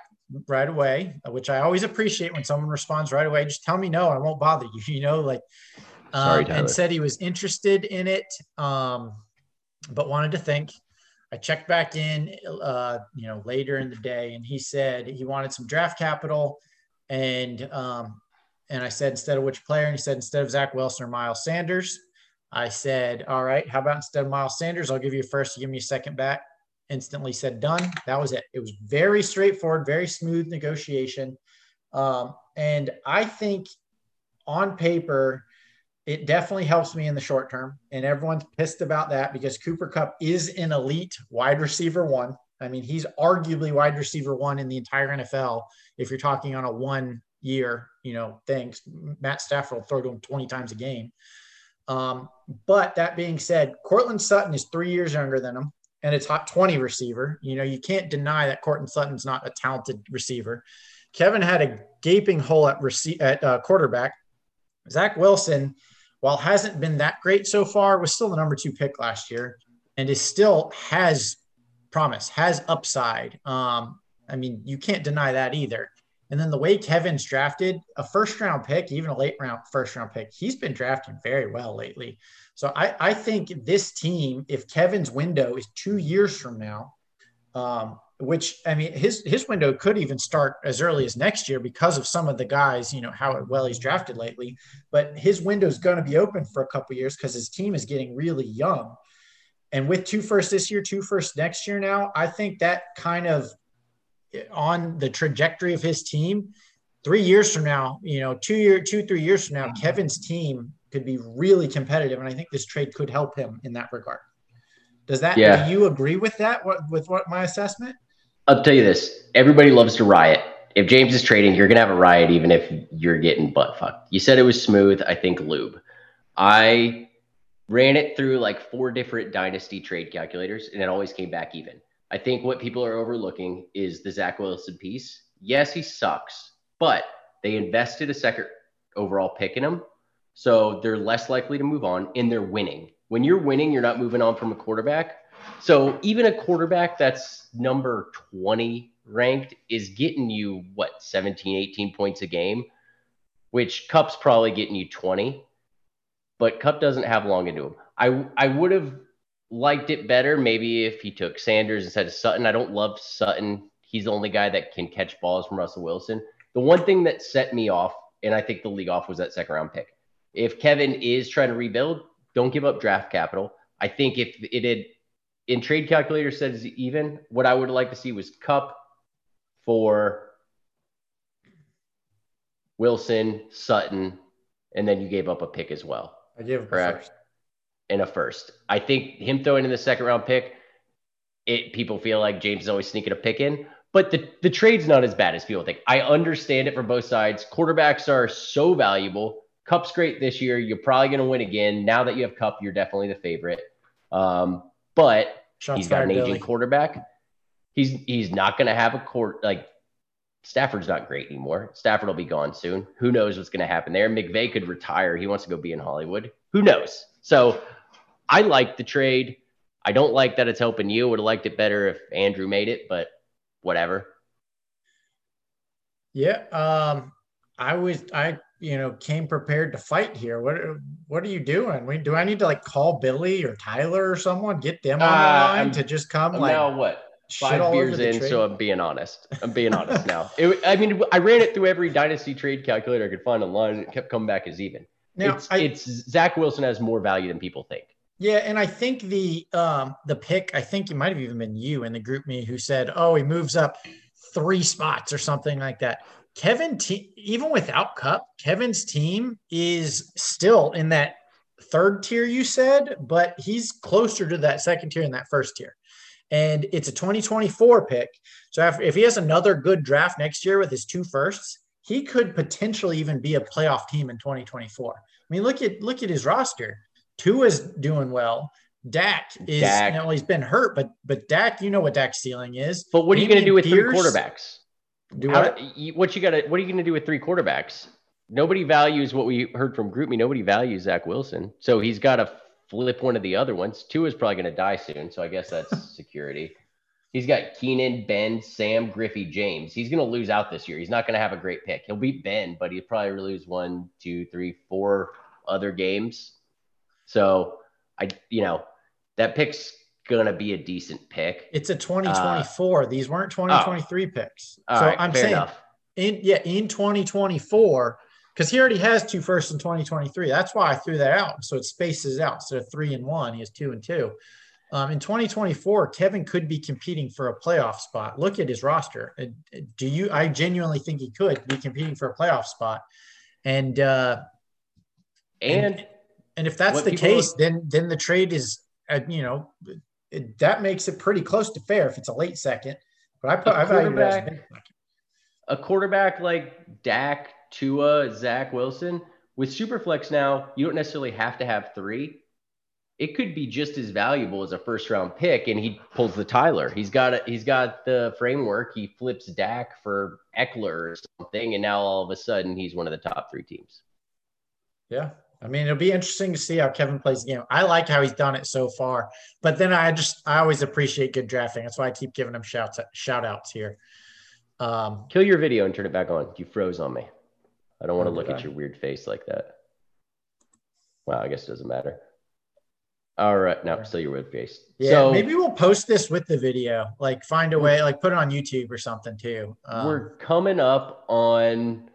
right away, which I always appreciate when someone responds right away. Just tell me no, I won't bother you. You know, like, um, Sorry, and said he was interested in it, um, but wanted to think. I checked back in, uh, you know, later in the day, and he said he wanted some draft capital, and um, and I said instead of which player, and he said instead of Zach Wilson or Miles Sanders. I said, all right, how about instead of Miles Sanders, I'll give you a first, give me a second back instantly said done. That was it. It was very straightforward, very smooth negotiation. Um, and I think on paper, it definitely helps me in the short term. And everyone's pissed about that because Cooper Kupp is an elite wide receiver one. I mean, he's arguably wide receiver one in the entire NFL. If you're talking on a one year, you know, thing, Matt Stafford will throw to him 20 times a game. Um, but that being said, Courtland Sutton is three years younger than him and a top 20 receiver. You know, you can't deny that Courtland Sutton's not a talented receiver. Kevin had a gaping hole at, rece- at uh, quarterback. Zach Wilson, while hasn't been that great so far, was still the number two pick last year and is still has promise, has upside. Um, I mean, you can't deny that either. And then the way Kevin's drafted, a first round pick, even a late round first round pick, he's been drafting very well lately. So I, I think this team, if Kevin's window is two years from now, um, which I mean, his his window could even start as early as next year because of some of the guys, you know, how well he's drafted lately. But his window is going to be open for a couple years because his team is getting really young. And with two first this year, two first next year now, I think that kind of on the trajectory of his team, three years from now, you know, two year, two, three years from now, Kevin's team could be really competitive. And I think this trade could help him in that regard. Does that, yeah. do you agree with that, what, with what my assessment? I'll tell you this everybody loves to riot. If James is trading, you're going to have a riot even if you're getting butt fucked. You said it was smooth. I think lube. I ran it through like four different dynasty trade calculators and it always came back even. I think what people are overlooking is the Zach Wilson piece. Yes, he sucks, but they invested a second overall pick in him. So they're less likely to move on and they're winning. When you're winning, you're not moving on from a quarterback. So even a quarterback that's number 20 ranked is getting you what 17, 18 points a game, which Cup's probably getting you 20. But Cup doesn't have long into him. I I would have liked it better maybe if he took Sanders instead of Sutton. I don't love Sutton. He's the only guy that can catch balls from Russell Wilson. The one thing that set me off, and I think the league off, was that second round pick if Kevin is trying to rebuild, don't give up draft capital. I think if it had in trade calculator says even, what I would like to see was Kupp for Wilson, Sutton, and then you gave up a pick as well. I gave correct first. and a first. I think him throwing in the second round pick, it people feel like James is always sneaking a pick in. But the, the trade's not as bad as people think. I understand it from both sides. Quarterbacks are so valuable Kupp's great this year. You're probably going to win again. Now that you have Kupp, you're definitely the favorite. Um, but Shots he's got an aging Billy. quarterback. He's he's not going to have a court like Stafford's not great anymore. Stafford will be gone soon. Who knows what's going to happen there? McVay could retire. He wants to go be in Hollywood. Who knows? So I like the trade. I don't like that it's helping you. Would have liked it better if Andrew made it, but whatever. Yeah. Um, I was I you know came prepared to fight here. What what are you doing? We, do I need to like call Billy or Tyler or someone get them on the uh, line I'm, to just come I'm like now what five beers in? So I'm being honest. I'm being honest now. It, I mean, I ran it through every dynasty trade calculator I could find online. And it kept coming back as even. Now, it's, I, it's Zach Wilson has more value than people think. Yeah, and I think the um the pick, I think it might have even been you in the GroupMe who said, "Oh, he moves up three spots or something like that." Kevin, te- even without Kupp, Kevin's team is still in that third tier, you said, but he's closer to that second tier than that first tier. And it's a 2024 pick. So if, if he has another good draft next year with his two firsts, he could potentially even be a playoff team in 2024. I mean, look at look at his roster. Tua's doing well. Dak is Dak. You know, he's been hurt, but but Dak, you know what Dak's ceiling is. But what are you going to do with Pierce, three quarterbacks? Do what? How, what you got to? What are you going to do with three quarterbacks? Nobody values what we heard from GroupMe. Nobody values Zach Wilson, so he's got to flip one of the other ones. Two is probably going to die soon, so I guess that's security. He's got Keenan, Ben, Sam, Griffey, James. He's going to lose out this year. He's not going to have a great pick. He'll beat Ben, but he'll probably lose one, two, three, four other games. So I, you know, that pick's going to be a decent pick. It's a 2024. Uh, These weren't 2023 oh, picks. So right, I'm saying, enough. in yeah, in 2024, because he already has two firsts in 2023. That's why I threw that out. So it spaces out. So three and one, he has two and two. Um, in 2024, Kevin could be competing for a playoff spot. Look at his roster. Uh, do you? I genuinely think he could be competing for a playoff spot. And uh, and and, and if that's the case, then then the trade is, uh, you know, it, that makes it pretty close to fair if it's a late second. But I put I value it as a quarterback like Dak, Tua, Zach Wilson with Superflex now. You don't necessarily have to have three it could be just as valuable as a first round pick and he pulls the Tyler. He's got it. He's got the framework. He flips Dak for Ekeler or something, and now all of a sudden he's one of the top three teams. Yeah. I mean, it'll be interesting to see how Kevin plays the game. I like how he's done it so far, but then I just I always appreciate good drafting. That's why I keep giving him shouts shout outs here. Um, Kill your video and turn it back on. You froze on me. I don't want to look at your weird face like that. Wow, I guess it doesn't matter. All right. No, still your weird face. Yeah. So, maybe we'll post this with the video, like find a way, like put it on YouTube or something too. Um, we're coming up on,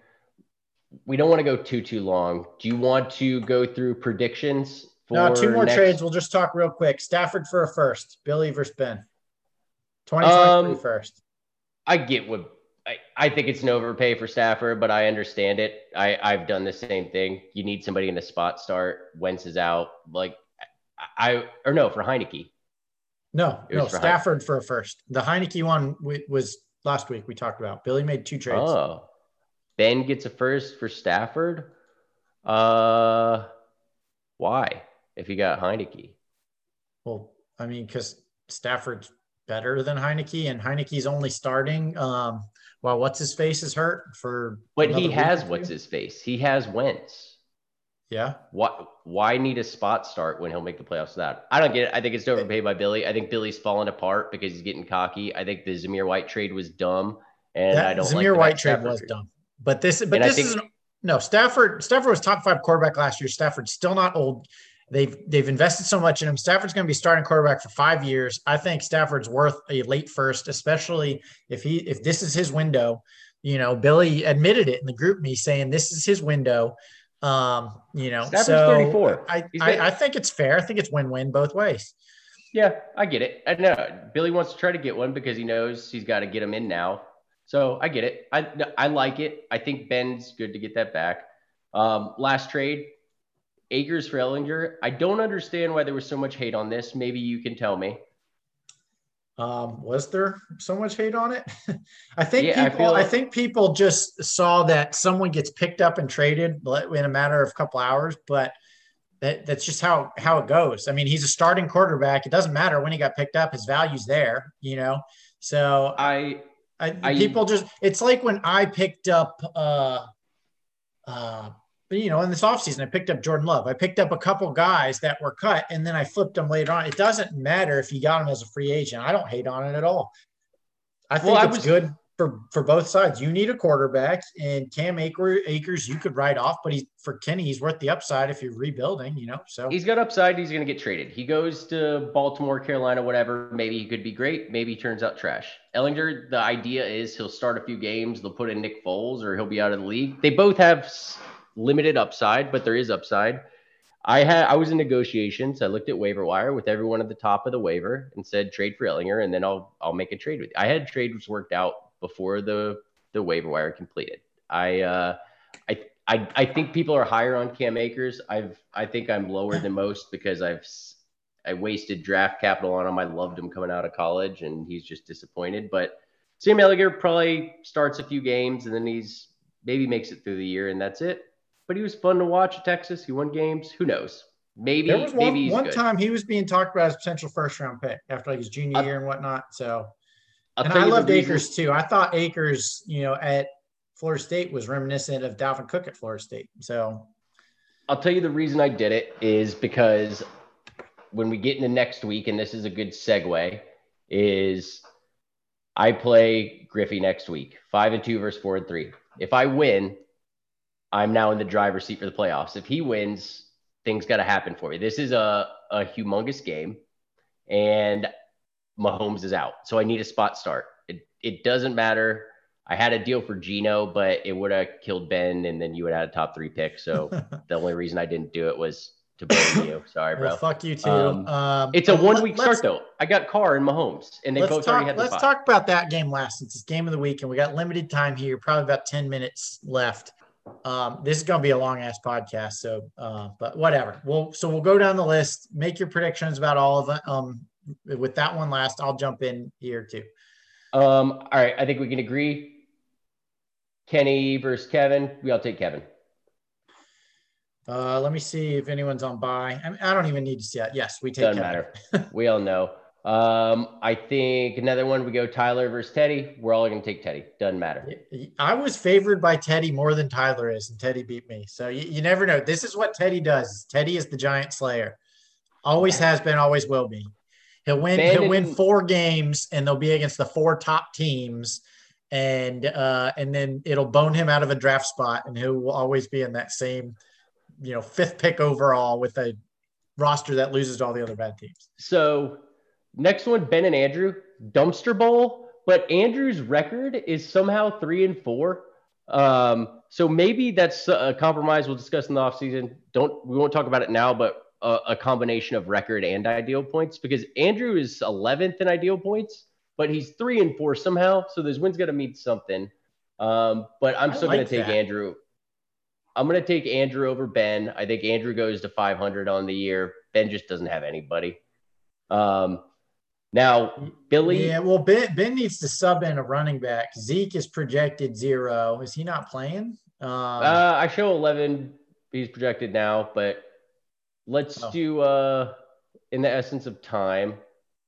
we don't want to go too, too long. Do you want to go through predictions? For no, two more next... trades. We'll just talk real quick. Stafford for a first, Billy versus Ben. 2023 um, first. I get what I, I think it's an overpay for Stafford, but I understand it. I, I've done the same thing. You need somebody in the spot start. Wentz is out. Like I or no for Heinicke. No, no for Stafford for a first. The Heinicke one was last week we talked about. Billy made two trades. Oh, Ben gets a first for Stafford. Uh, why? If you got Heinicke. Well, I mean, because Stafford's better than Heinicke, and Heinicke's only starting. Um, well, what's his face is hurt for. But he has what's his face. He has Wentz. Yeah. Why why need a spot start when he'll make the playoffs that? I don't get it. I think it's overpaid by Billy. I think Billy's falling apart because he's getting cocky. I think the Zamir White trade was dumb. And that, I don't. Zamir like White trade was dumb. But this but and this is no Stafford Stafford was top five quarterback last year. Stafford's still not old. They've they've invested so much in him. Stafford's going to be starting quarterback for five years. I think Stafford's worth a late first, especially if he if this is his window. You know, Billy admitted it in the GroupMe saying this is his window. Um, you know, Stafford's so 34. I, I, I, think it's fair. I think it's win-win both ways. Yeah, I get it. I know Billy wants to try to get one because he knows he's got to get him in now. So I get it. I I like it. I think Ben's good to get that back. Um, last trade, Akers for Ehlinger. I don't understand why there was so much hate on this. Maybe you can tell me. Um, was there so much hate on it? I think yeah, people. I, like- I, think people just saw that someone gets picked up and traded in a matter of a couple hours, but that, that's just how how it goes. I mean, he's a starting quarterback. It doesn't matter when he got picked up; his value's there. You know, so I, I, I people just. It's like when I picked up. uh uh but you know, in this offseason, I picked up Jordan Love. I picked up a couple guys that were cut and then I flipped them later on. It doesn't matter if you got them as a free agent. I don't hate on it at all. I think well, it's I was, good for, for both sides. You need a quarterback and Cam Akers, you could write off, but he's for Kenny, he's worth the upside if you're rebuilding, you know. So he's got upside, he's gonna get traded. He goes to Baltimore, Carolina, whatever. Maybe he could be great, maybe he turns out trash. Ehlinger. the idea is he'll start a few games, they'll put in Nick Foles, or he'll be out of the league. They both have limited upside, but there is upside. I had I was in negotiations. I looked at waiver wire with everyone at the top of the waiver and said trade for Ehlinger, and then I'll I'll make a trade with. You. I had trades worked out before the the waiver wire completed. I uh, I I I think people are higher on Cam Akers. I've I think I'm lower than most because I've I wasted draft capital on him. I loved him coming out of college, and he's just disappointed. But Sam Ehlinger probably starts a few games, and then he's maybe makes it through the year, and that's it but he was fun to watch at Texas. He won games. Who knows? Maybe there was one, maybe one time he was being talked about as potential first round pick after like his junior year and whatnot. So, I'll and I loved Akers too. I thought Akers, you know, at Florida State was reminiscent of Dalvin Cook at Florida State. So, I'll tell you the reason I did it is because when we get into next week, and this is a good segue, is I play Griffey next week, five and two versus four and three. If I win, I'm now in the driver's seat for the playoffs. If he wins, things got to happen for me. This is a, a humongous game, and Mahomes is out. So I need a spot start. It, it doesn't matter. I had a deal for Geno, but it would have killed Ben, and then you would have had a top three pick. So the only reason I didn't do it was to blame you. Sorry, bro. Well, fuck you too. Um, Um, It's a one week start though. I got Carr and Mahomes, and they both talk, already had the let's talk about that game last since it's game of the week and we got limited time here probably about 10 minutes left um, this is going to be a long ass podcast so uh, but whatever we'll so we'll go down the list make your predictions about all of them. um, with that one last i'll jump in here too Um, all right, I think we can agree. Kenny versus Kevin. We all take Kevin. uh, let me see if anyone's on by I, mean, I don't even need to see that yes we take Doesn't Kevin. matter. we all know. Um, I think another one we go Tyler versus Teddy. We're all gonna take Teddy. Doesn't matter. I was favored by Teddy more than Tyler is, and Teddy beat me. So you, you never know. This is what Teddy does. Teddy is the giant slayer. Always has been, always will be. He'll win. He'll win four games, and they'll be against the four top teams, and uh, and then it'll bone him out of a draft spot, and he will always be in that same, you know, fifth pick overall with a roster that loses to all the other bad teams. So next one, Ben and Andrew, dumpster bowl. But Andrew's record is somehow three and four. Um, so maybe that's a compromise we'll discuss in the offseason. Don't we won't talk about it now, but a, a combination of record and ideal points because Andrew is 11th in ideal points, but he's three and four somehow. So those wins got to mean something. Um, but I'm I still like going to take that. Andrew. I'm going to take Andrew over Ben. I think Andrew goes to 500 on the year. Ben just doesn't have anybody. Um, now, Billy, Yeah, well, Ben, ben needs to sub in a running back. Zeke is projected zero. Is he not playing? Um, uh, I show 11. He's projected now, but let's Oh. do, uh, in the essence of time,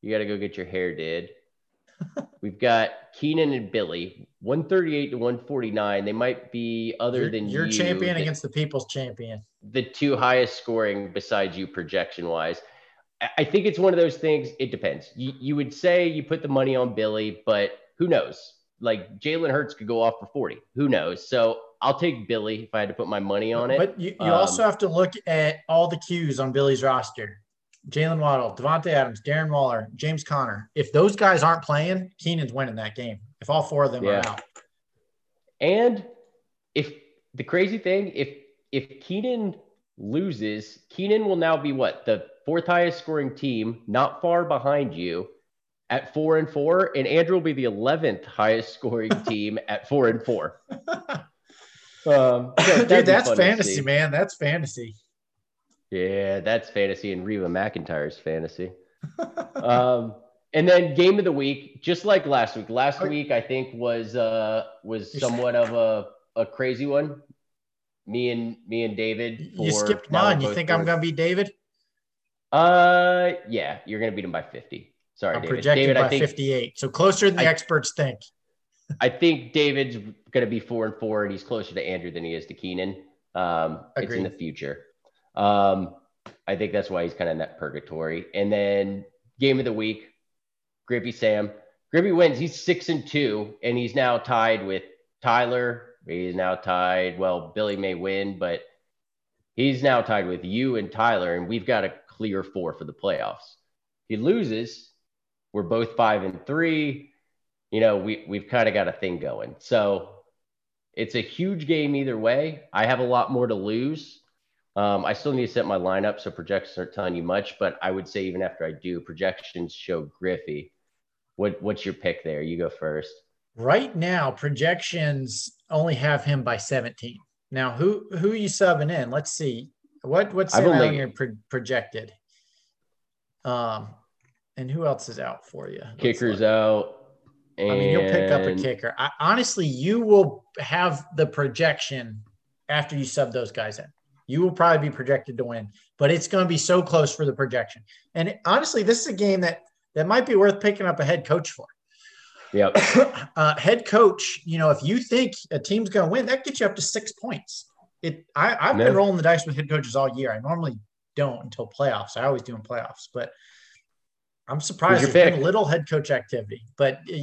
you got to go get your hair did. We've got Keenan and Billy, 138 to 149. They might be other you're, than you're you, champion the- against the people's champion. the two highest scoring besides you projection wise. I- I think it's one of those things. It depends. You, you would say you put the money on Billy, but who knows? Like Jalen Hurts could go off for 40. Who knows? So I'll take Billy if I had to put my money on it. But you, you Um, also have to look at all the cues on Billy's roster. Jaylen Waddle, Davante Adams, Darren Waller, James Conner. If those guys aren't playing, Keenan's winning that game. If all four of them Yeah. are out. And if the crazy thing, if if Keenan loses, Keenan will now be what the fourth highest scoring team, not far behind you, at four and four, and Andrew will be the eleventh highest scoring team at four and four. Um, so Dude, that's fantasy, man. That's fantasy. Yeah, that's fantasy, and Reba McEntire's fantasy. um, and then game of the week, just like last week. Last week, I think was uh was somewhat of a, a crazy one. Me and me and David. you skipped mine. You think I'm going to be David? Uh, yeah, you're gonna beat him by fifty. Sorry, I'm David. projected David, by I think 58. So closer than the I- experts think. I think David's gonna be four and four, and he's closer to Andrew than he is to Keenan. Um, it's in the future. Um, I think that's why he's kind of in that purgatory. And then game of the week, Griffey Sam. Griffey wins. He's six and two, and he's now tied with Tyler. He's now tied. Well, Billy may win, but he's now tied with you and Tyler, and we've got a clear four for the playoffs. He loses. We're both five and three. You know, we we've kind of got a thing going. So it's a huge game either way. I have a lot more to lose. Um, I still need to set my lineup, so projections aren't telling you much. But I would say even after I do, projections show Griffey. What what's your pick there? You go first. Right now, projections only have him by 17. Now, who who are you subbing in? Let's see. What what's Sam only- Ehlinger pro- projected? Um, and who else is out for you? Let's Kickers look. out. I mean, you'll pick up a kicker. I, honestly, you will have the projection after you sub those guys in. You will probably be projected to win, but it's going to be so close for the projection. And honestly, this is a game that that might be worth picking up a head coach for. Yep. uh, head coach, you know, if you think a team's going to win, that gets you up to six points. It. I, I've Yeah. been rolling the dice with head coaches all year. I normally don't until playoffs. I always do in playoffs, but I'm surprised there's been pick? little head coach activity. But uh,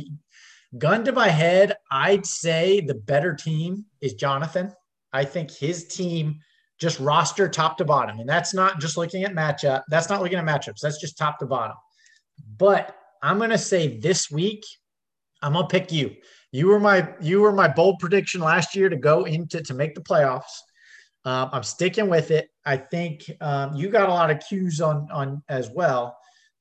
gun to my head, I'd say the better team is Jonathan. I think his team just roster top to bottom. And that's not just looking at matchup. That's not looking at matchups. That's just top to bottom. But I'm going to say this week, I'm going to pick you. You were my you were my bold prediction last year to go into to make the playoffs. Um, I'm sticking with it. I think um, you got a lot of cues on on as well.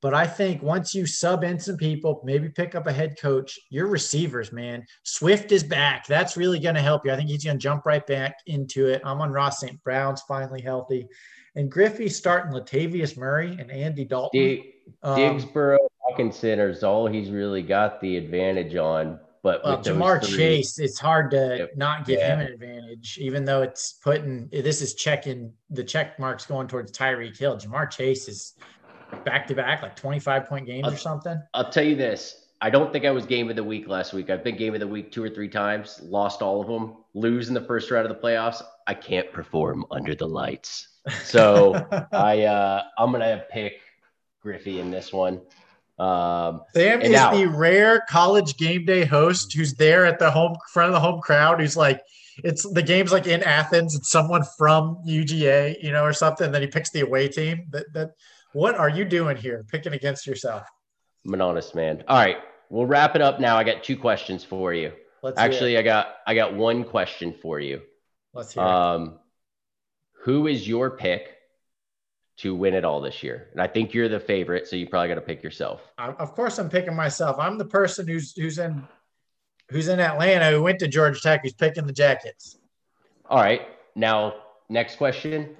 But I think once you sub in some people, maybe pick up a head coach, your receivers, man. Swift is back. That's really going to help you. I think he's going to jump right back into it. Amon-Ra St. Brown's finally healthy. And Griffey starting Latavius Murray and Andy Dalton. D- um, Digsboro, Hockenson is all he's really got the advantage on. But well, Ja'Marr three, Chase, it's hard to yep, not give yeah. him an advantage, even though it's putting this is checking the check marks going towards Tyreek Hill. Ja'Marr Chase is back to back, like 25 point games I'll, or something? I'll tell you this. I don't think I was game of the week last week. I've been game of the week two or three times, lost all of them, lose in the first round of the playoffs. I can't perform under the lights. So I uh I'm gonna pick Griffey in this one. Um, Sam is now, the rare college game day host who's there at the home front of the home crowd who's like, it's the game's like in Athens, it's someone from UGA, you know, or something. Then he picks the away team. That that what are you doing here, picking against yourself? I'm an honest man. All right, we'll wrap it up now. I got two questions for you. Let's Actually, I got I got one question for you. Let's hear um, it. Who is your pick to win it all this year? And I think you're the favorite, so you probably got to pick yourself. Of course, I'm picking myself. I'm the person who's who's in who's in Atlanta who went to Georgia Tech who's picking the Jackets. All right. Now, next question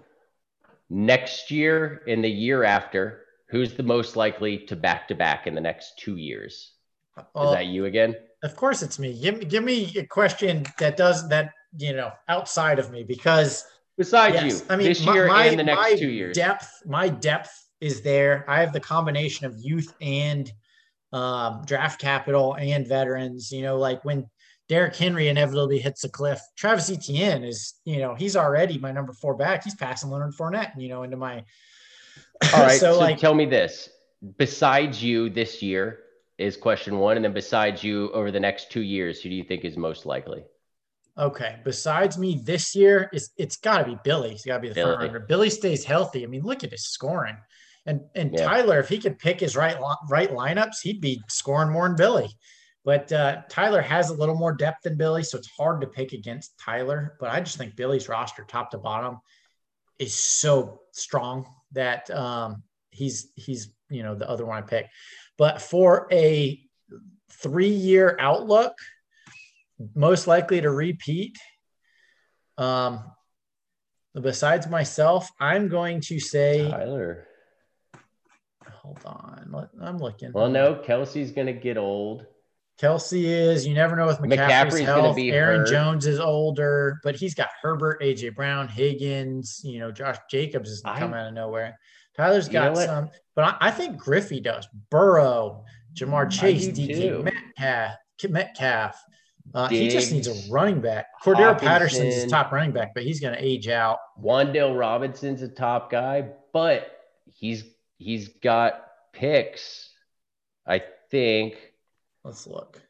next year and the year after, who's the most likely to back to back in the next two years? Well, Is that you again? Of course, it's me. Give, give me a question that does that, you know, outside of me because besides yes, you, I mean, this my, year my, and the next two years, depth, my depth is there. I have the combination of youth and um, draft capital and veterans. You know, like when Derrick Henry inevitably hits a cliff. Travis Etienne is, you know, he's already my number four back. He's passing Leonard Fournette, you know, into my. All right. so, so, like, tell me this: besides you this year is question one, and then besides you over the next two years, who do you think is most likely? Okay. Besides me this year, it's it's got to be Billy. He's got to be the Billy. front runner. Billy stays healthy. I mean, look at his scoring. And and yeah. Tyler, if he could pick his right right lineups, he'd be scoring more than Billy. But uh, Tyler has a little more depth than Billy, so it's hard to pick against Tyler. But I just think Billy's roster, top to bottom, is so strong that um, he's he's you know the other one I pick. But for a three-year outlook, most likely to repeat. Um, besides myself, I'm going to say Tyler. Hold on, I'm looking. Well, no, Kelce's going to get old. Kelce is. You never know with McCaffrey's, McCaffrey's health. Aaron hurt. Jones is older, but he's got Herbert, AJ Brown, Higgins. You know, Josh Jacobs is come out of nowhere. Tyler's got some, but I, I, think Griffey does. Burrow, Ja'Marr Chase, DK Metcalf. Metcalf. Uh, he just needs a running back. Cordarrelle Patterson's his top running back, but he's going to age out. Wan'Dale Robinson's a top guy, but he's he's got picks. I think Let's look.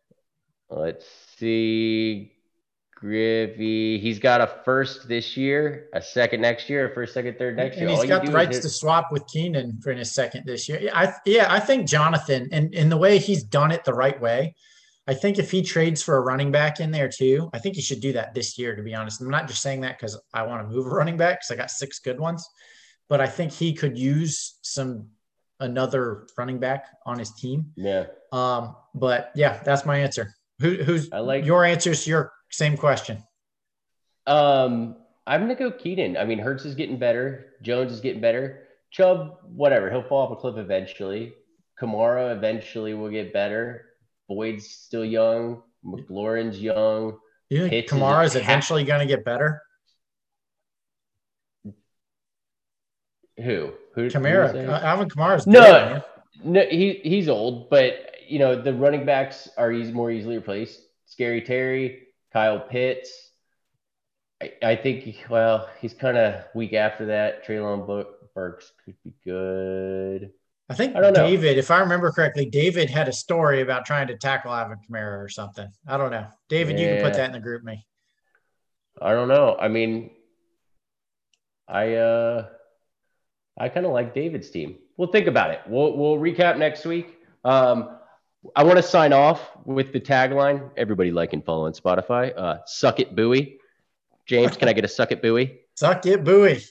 Let's see. Griffey. He's got a first this year, a second next year, a first, second, third next and year. He's All got the rights to swap with Keenan for his second this year. I yeah, I think Jonathan and in the way he's done it the right way. I think if he trades for a running back in there too, I think he should do that this year. To be honest, I'm not just saying that because I want to move a running back because I got six good ones, but I think he could use some another running back on his team. Yeah. Um, but yeah, that's my answer. Who, who's I like your answers to your same question? Um, I'm gonna go Keenan. I mean, Hurts is getting better. Jones is getting better. Chubb, whatever, he'll fall off a cliff eventually. Kamara eventually will get better. Boyd's still young. McLaurin's young. You think Kamara's is eventually going to get better? Who? Who? Kamara. Uh, Alvin Kamara's no, dead, no. He he's old, but you know the running backs are easy, more easily replaced. Scary Terry, Kyle Pitts. I, I think well he's kind of weak after that. Treylon Burks could be good. I think I don't know. David, if I remember correctly, David had a story about trying to tackle Alvin Kamara or something. I don't know. David, you can put that in the GroupMe. I don't know. I mean, I uh, I kind of like David's team. We'll think about it. We'll we'll recap next week. Um, I want to sign off with the tagline. Everybody like and follow on Spotify. Uh, suck it, Bui. James, can I get a suck it, Bui? Suck it, Bui.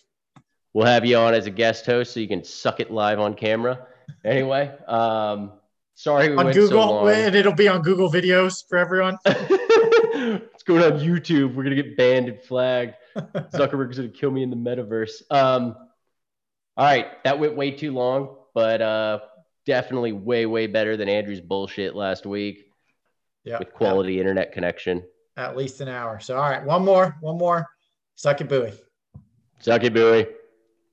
We'll have you on as a guest host so you can suck it live on camera. Anyway, um, sorry we On went Google, so long. and it'll be on Google videos for everyone. it's going on YouTube. We're gonna get banned and flagged. Zuckerberg's gonna kill me in the metaverse. Um, all right, that went way too long, but uh, definitely way way better than Andrew's bullshit last week Yeah. with quality internet connection. At least an hour. So, all right, one more, one more. Suck it, Bui. Suck it, Bui.